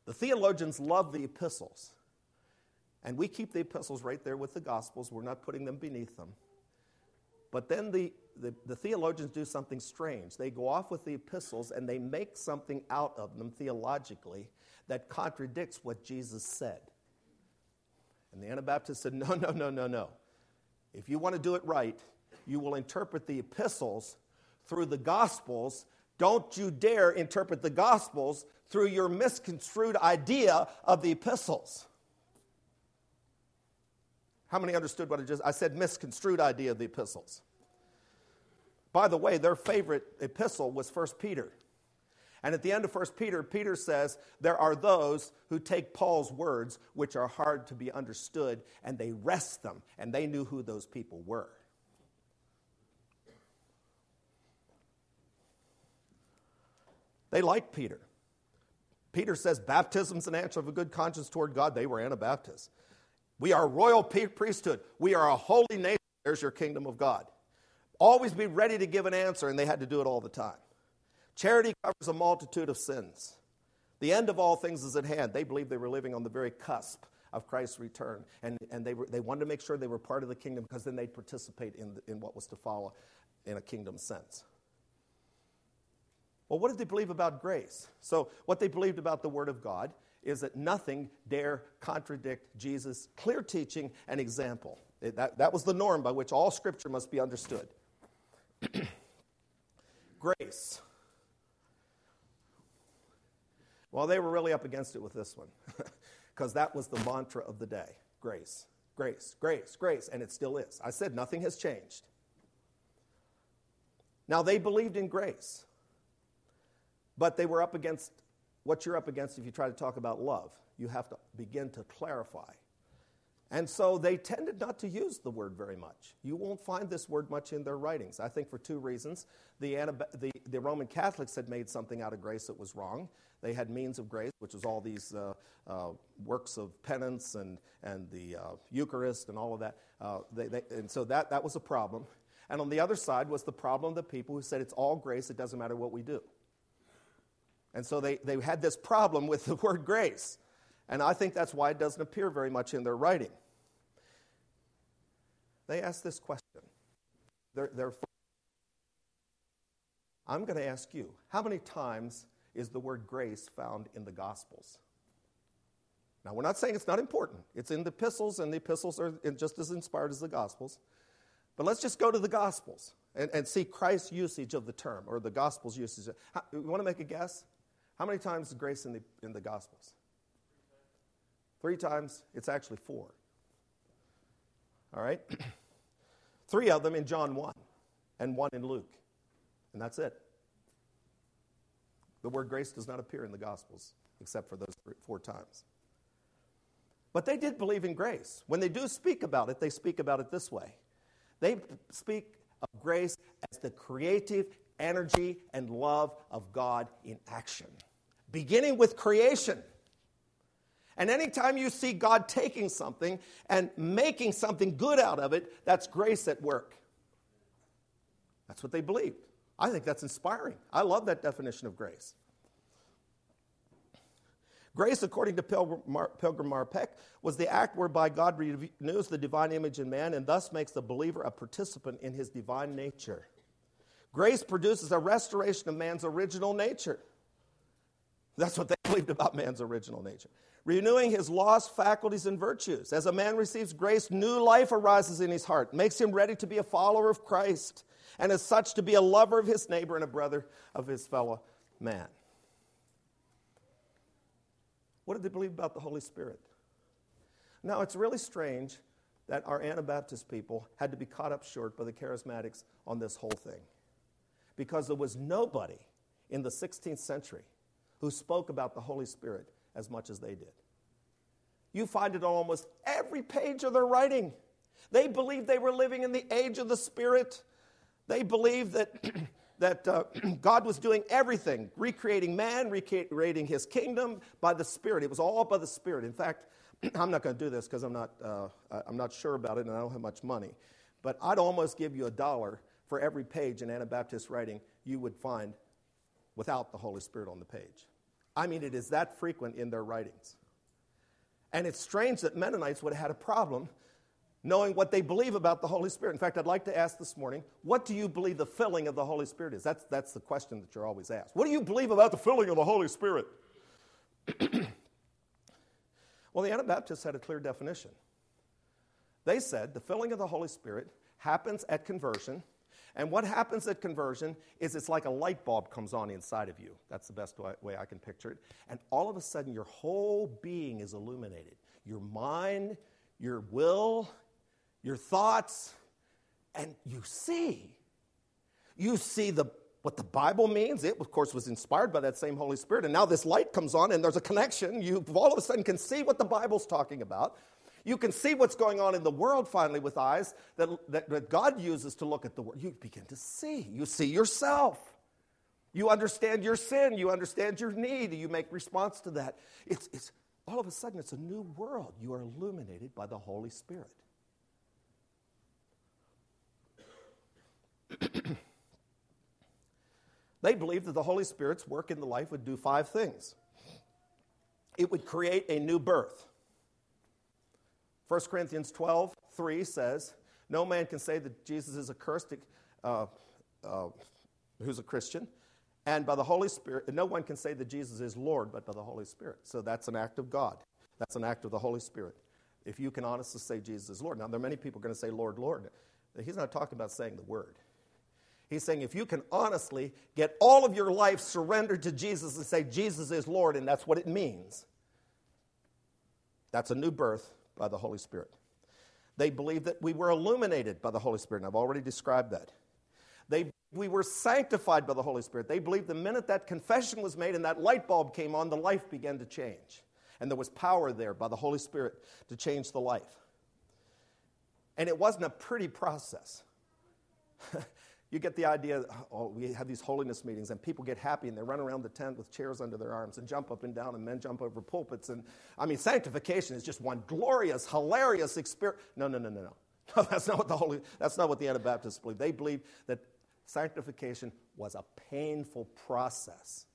The theologians love the epistles, and we keep the epistles right there with the gospels. We're not putting them beneath them. But then the, the, the, theologians do something strange. They go off with the epistles and they make something out of them theologically that contradicts what Jesus said. And the Anabaptists said, No, no, no, no, no. If you want to do it right, you will interpret the epistles through the gospels. Don't you dare interpret the gospels through your misconstrued idea of the epistles. How many understood what I just I said misconstrued idea of the epistles? By the way, their favorite epistle was 1 Peter. And at the end of 1 Peter, Peter says, There are those who take Paul's words, which are hard to be understood, and they wrest them. And they knew who those people were. They liked Peter. Peter says, Baptism's an answer of a good conscience toward God. They were Anabaptists. We are a royal priesthood. We are a holy nation. There's your kingdom of God. Always be ready to give an answer, and they had to do it all the time. Charity covers a multitude of sins. The end of all things is at hand. They believed they were living on the very cusp of Christ's return. And, and they, were, they wanted to make sure they were part of the kingdom because then they'd participate in, the, in what was to follow in a kingdom sense. Well, what did they believe about grace? So, what they believed about the Word of God is that nothing dare contradict Jesus' clear teaching and example. It, that, that was the norm by which all Scripture must be understood. grace. Well, they were really up against it with this one because that was the mantra of the day grace, grace, grace, grace, and it still is. I said nothing has changed. Now, they believed in grace, but they were up against what you're up against if you try to talk about love. You have to begin to clarify. And so they tended not to use the word very much. You won't find this word much in their writings, I think for two reasons. The, the, the Roman Catholics had made something out of grace that was wrong. They had means of grace, which was all these uh, uh, works of penance and, and the uh, Eucharist and all of that. Uh, they, they, and so that, that was a problem. And on the other side was the problem of the people who said it's all grace, it doesn't matter what we do. And so they, they had this problem with the word grace. And I think that's why it doesn't appear very much in their writing. They ask this question. They're, they're, I'm going to ask you how many times is the word grace found in the Gospels? Now, we're not saying it's not important. It's in the epistles, and the epistles are just as inspired as the Gospels. But let's just go to the Gospels and, and see Christ's usage of the term, or the Gospels' usage. How, you want to make a guess? How many times is grace in the, in the Gospels? Three times. It's actually four. All right? Three of them in John 1 and one in Luke. And that's it. The word grace does not appear in the Gospels except for those three, four times. But they did believe in grace. When they do speak about it, they speak about it this way they speak of grace as the creative energy and love of God in action, beginning with creation. And anytime you see God taking something and making something good out of it, that's grace at work. That's what they believed. I think that's inspiring. I love that definition of grace. Grace, according to Pilgrim, Mar- Pilgrim Marpeck, was the act whereby God renews the divine image in man and thus makes the believer a participant in his divine nature. Grace produces a restoration of man's original nature. That's what they believed about man's original nature. Renewing his lost faculties and virtues. As a man receives grace, new life arises in his heart, makes him ready to be a follower of Christ, and as such to be a lover of his neighbor and a brother of his fellow man. What did they believe about the Holy Spirit? Now, it's really strange that our Anabaptist people had to be caught up short by the charismatics on this whole thing. Because there was nobody in the 16th century who spoke about the Holy Spirit as much as they did. You find it on almost every page of their writing. They believed they were living in the age of the Spirit. They believed that, that uh, God was doing everything, recreating man, recreating his kingdom by the Spirit. It was all by the Spirit. In fact, I'm not going to do this because I'm, not, uh, I'm not sure about it and I don't have much money. But I'd almost give you a dollar for every page in Anabaptist writing you would find without the Holy Spirit on the page. I mean, it is that frequent in their writings. And it's strange that Mennonites would have had a problem knowing what they believe about the Holy Spirit. In fact, I'd like to ask this morning, what do you believe the filling of the Holy Spirit is? That's, that's the question that you're always asked. What do you believe about the filling of the Holy Spirit? well, the Anabaptists had a clear definition. They said the filling of the Holy Spirit happens at conversion and what happens at conversion is it's like a light bulb comes on inside of you. That's the best way I can picture it. And all of a sudden, your whole being is illuminated your mind, your will, your thoughts, and you see. You see the, what the Bible means. It, of course, was inspired by that same Holy Spirit. And now this light comes on, and there's a connection. You all of a sudden can see what the Bible's talking about. You can see what's going on in the world finally with eyes that, that, that God uses to look at the world. You begin to see. You see yourself. You understand your sin. You understand your need. You make response to that. It's, it's, all of a sudden, it's a new world. You are illuminated by the Holy Spirit. they believed that the Holy Spirit's work in the life would do five things it would create a new birth. 1 Corinthians 12, 3 says, No man can say that Jesus is accursed uh, uh, who's a Christian. And by the Holy Spirit, no one can say that Jesus is Lord but by the Holy Spirit. So that's an act of God. That's an act of the Holy Spirit. If you can honestly say Jesus is Lord. Now, there are many people going to say, Lord, Lord. He's not talking about saying the word. He's saying if you can honestly get all of your life surrendered to Jesus and say, Jesus is Lord, and that's what it means, that's a new birth by the Holy Spirit. They believed that we were illuminated by the Holy Spirit, and I've already described that. They, we were sanctified by the Holy Spirit. They believed the minute that confession was made and that light bulb came on, the life began to change. And there was power there by the Holy Spirit to change the life. And it wasn't a pretty process. you get the idea, oh, we have these holiness meetings and people get happy and they run around the tent with chairs under their arms and jump up and down and men jump over pulpits. And I mean, sanctification is just one glorious, hilarious experience. No, no, no, no, no. No, that's not what the Holy, that's not what the Anabaptists believe. They believe that sanctification was a painful process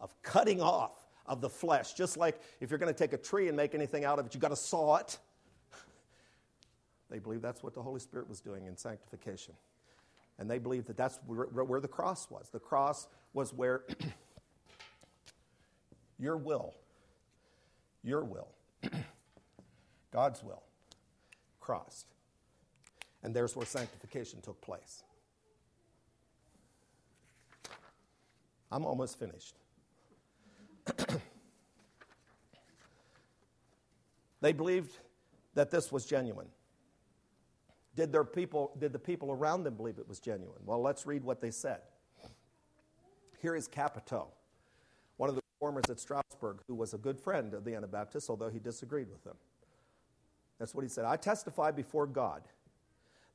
of cutting off of the flesh. Just like if you're going to take a tree and make anything out of it, you've got to saw it. They believe that's what the Holy Spirit was doing in sanctification. And they believed that that's where, where the cross was. The cross was where your will, your will, God's will, crossed. And there's where sanctification took place. I'm almost finished. they believed that this was genuine. Did, their people, did the people around them believe it was genuine? Well, let's read what they said. Here is Capito, one of the reformers at Strasbourg, who was a good friend of the Anabaptists, although he disagreed with them. That's what he said. I testify before God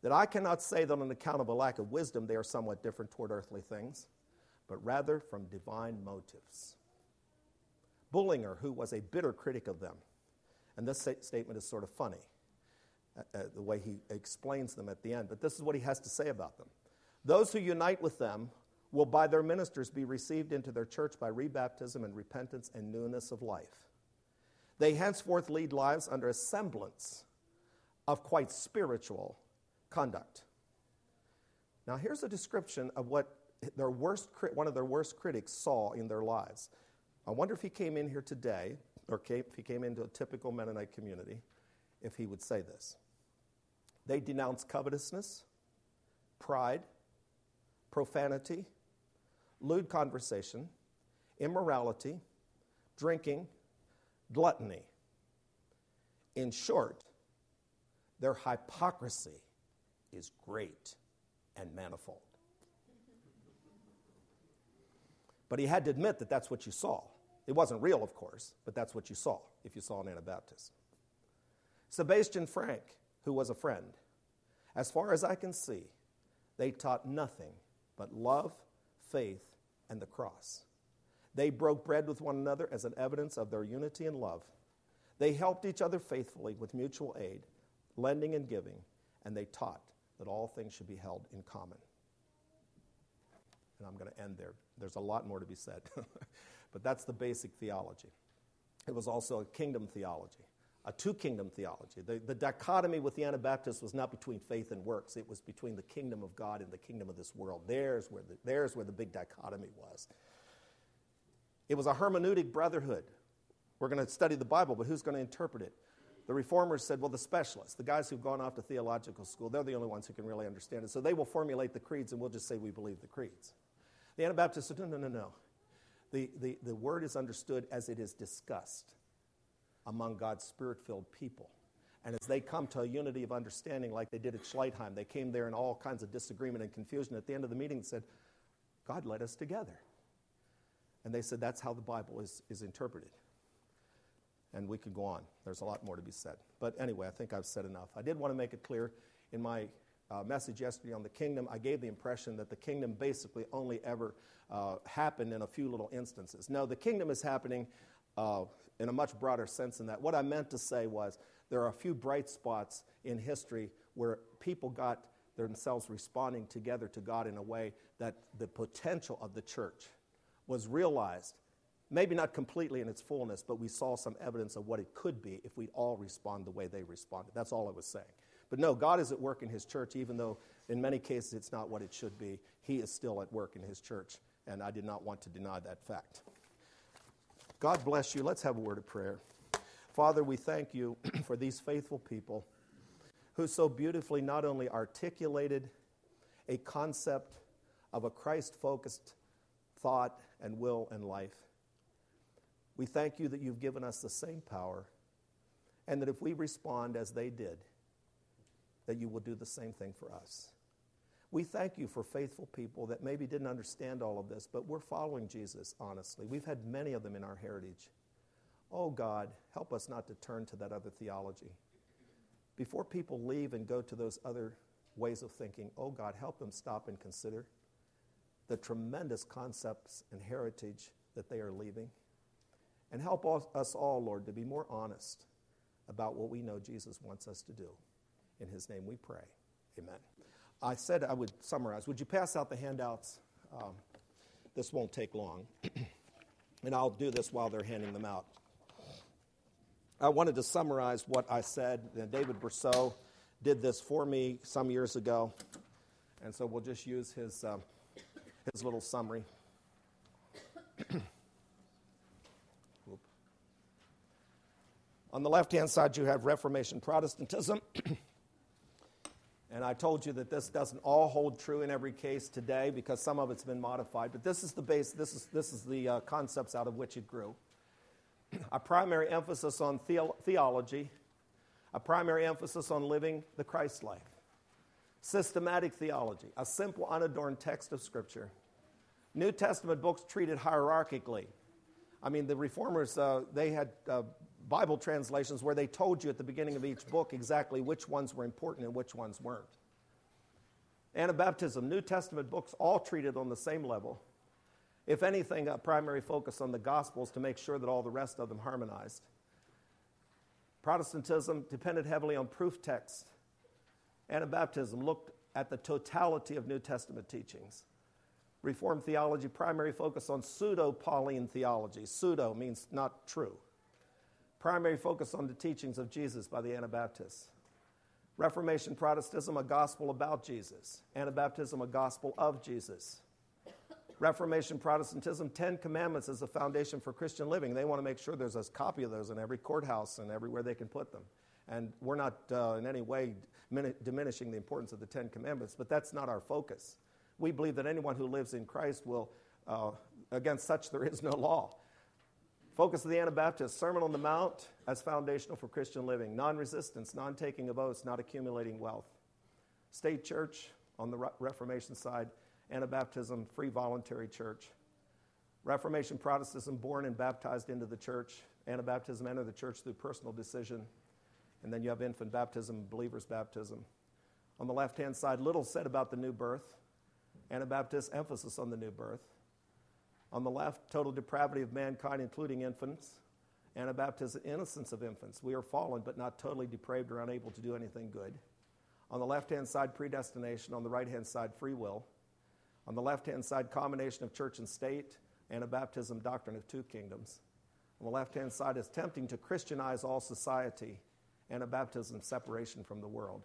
that I cannot say that on account of a lack of wisdom they are somewhat different toward earthly things, but rather from divine motives. Bullinger, who was a bitter critic of them, and this statement is sort of funny uh, uh, the way he explains them at the end. But this is what he has to say about them. Those who unite with them will, by their ministers, be received into their church by rebaptism and repentance and newness of life. They henceforth lead lives under a semblance of quite spiritual conduct. Now, here's a description of what their worst, one of their worst critics saw in their lives. I wonder if he came in here today, or if he came into a typical Mennonite community, if he would say this. They denounce covetousness, pride, profanity, lewd conversation, immorality, drinking, gluttony. In short, their hypocrisy is great and manifold. But he had to admit that that's what you saw. It wasn't real, of course, but that's what you saw if you saw an Anabaptist. Sebastian Franck who was a friend. As far as I can see, they taught nothing but love, faith, and the cross. They broke bread with one another as an evidence of their unity and love. They helped each other faithfully with mutual aid, lending and giving, and they taught that all things should be held in common. And I'm going to end there. There's a lot more to be said, but that's the basic theology. It was also a kingdom theology a two kingdom theology. The, the dichotomy with the Anabaptists was not between faith and works, it was between the kingdom of God and the kingdom of this world. There's where the, there's where the big dichotomy was. It was a hermeneutic brotherhood. We're going to study the Bible, but who's going to interpret it? The reformers said, well, the specialists, the guys who've gone off to theological school, they're the only ones who can really understand it. So they will formulate the creeds, and we'll just say we believe the creeds. The Anabaptists said, no, no, no, no. The, the, the word is understood as it is discussed among God's spirit filled people. And as they come to a unity of understanding, like they did at Schleitheim, they came there in all kinds of disagreement and confusion. At the end of the meeting, they said, God led us together. And they said, that's how the Bible is, is interpreted. And we could go on. There's a lot more to be said. But anyway, I think I've said enough. I did want to make it clear in my uh, message yesterday on the kingdom, I gave the impression that the kingdom basically only ever uh, happened in a few little instances. No, the kingdom is happening uh, in a much broader sense than that. What I meant to say was there are a few bright spots in history where people got themselves responding together to God in a way that the potential of the church was realized. Maybe not completely in its fullness, but we saw some evidence of what it could be if we'd all respond the way they responded. That's all I was saying. But no, God is at work in His church, even though in many cases it's not what it should be. He is still at work in His church, and I did not want to deny that fact. God bless you. Let's have a word of prayer. Father, we thank you for these faithful people who so beautifully not only articulated a concept of a Christ focused thought and will and life. We thank you that you've given us the same power, and that if we respond as they did, that you will do the same thing for us. We thank you for faithful people that maybe didn't understand all of this, but we're following Jesus, honestly. We've had many of them in our heritage. Oh God, help us not to turn to that other theology. before people leave and go to those other ways of thinking, oh God, help them stop and consider the tremendous concepts and heritage that they are leaving. And help us all, Lord, to be more honest about what we know Jesus wants us to do. In his name we pray. Amen. I said I would summarize. Would you pass out the handouts? Um, this won't take long. and I'll do this while they're handing them out. I wanted to summarize what I said. David Brousseau did this for me some years ago. And so we'll just use his, uh, his little summary. On the left hand side, you have Reformation Protestantism. and I told you that this doesn't all hold true in every case today because some of it's been modified. But this is the base, this is, this is the uh, concepts out of which it grew. a primary emphasis on theo- theology, a primary emphasis on living the Christ life, systematic theology, a simple, unadorned text of Scripture. New Testament books treated hierarchically. I mean, the reformers, uh, they had uh, Bible translations where they told you at the beginning of each book exactly which ones were important and which ones weren't. Anabaptism, New Testament books all treated on the same level. If anything, a primary focus on the Gospels to make sure that all the rest of them harmonized. Protestantism depended heavily on proof texts. Anabaptism looked at the totality of New Testament teachings. Reformed theology primary focus on pseudo Pauline theology. Pseudo means not true primary focus on the teachings of Jesus by the Anabaptists. Reformation Protestantism, a gospel about Jesus. Anabaptism, a gospel of Jesus. Reformation Protestantism, Ten Commandments as a foundation for Christian living. They want to make sure there's a copy of those in every courthouse and everywhere they can put them. And we're not uh, in any way diminishing the importance of the Ten Commandments, but that's not our focus. We believe that anyone who lives in Christ will, uh, against such there is no law. Focus of the Anabaptist Sermon on the Mount as foundational for Christian living. Non resistance, non taking of oaths, not accumulating wealth. State church on the Reformation side, Anabaptism, free voluntary church. Reformation Protestantism, born and baptized into the church. Anabaptism, enter the church through personal decision. And then you have infant baptism, believer's baptism. On the left hand side, little said about the new birth. Anabaptist, emphasis on the new birth. On the left, total depravity of mankind, including infants. Anabaptist, innocence of infants. We are fallen, but not totally depraved or unable to do anything good. On the left hand side, predestination. On the right hand side, free will. On the left hand side, combination of church and state. Anabaptism, doctrine of two kingdoms. On the left hand side is tempting to Christianize all society. Anabaptism, separation from the world.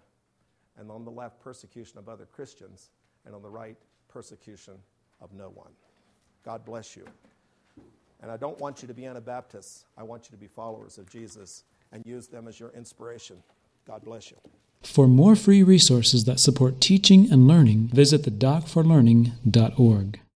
And on the left, persecution of other Christians. And on the right, persecution of no one. God bless you. And I don't want you to be Anabaptists. I want you to be followers of Jesus and use them as your inspiration. God bless you. For more free resources that support teaching and learning, visit the docforlearning.org.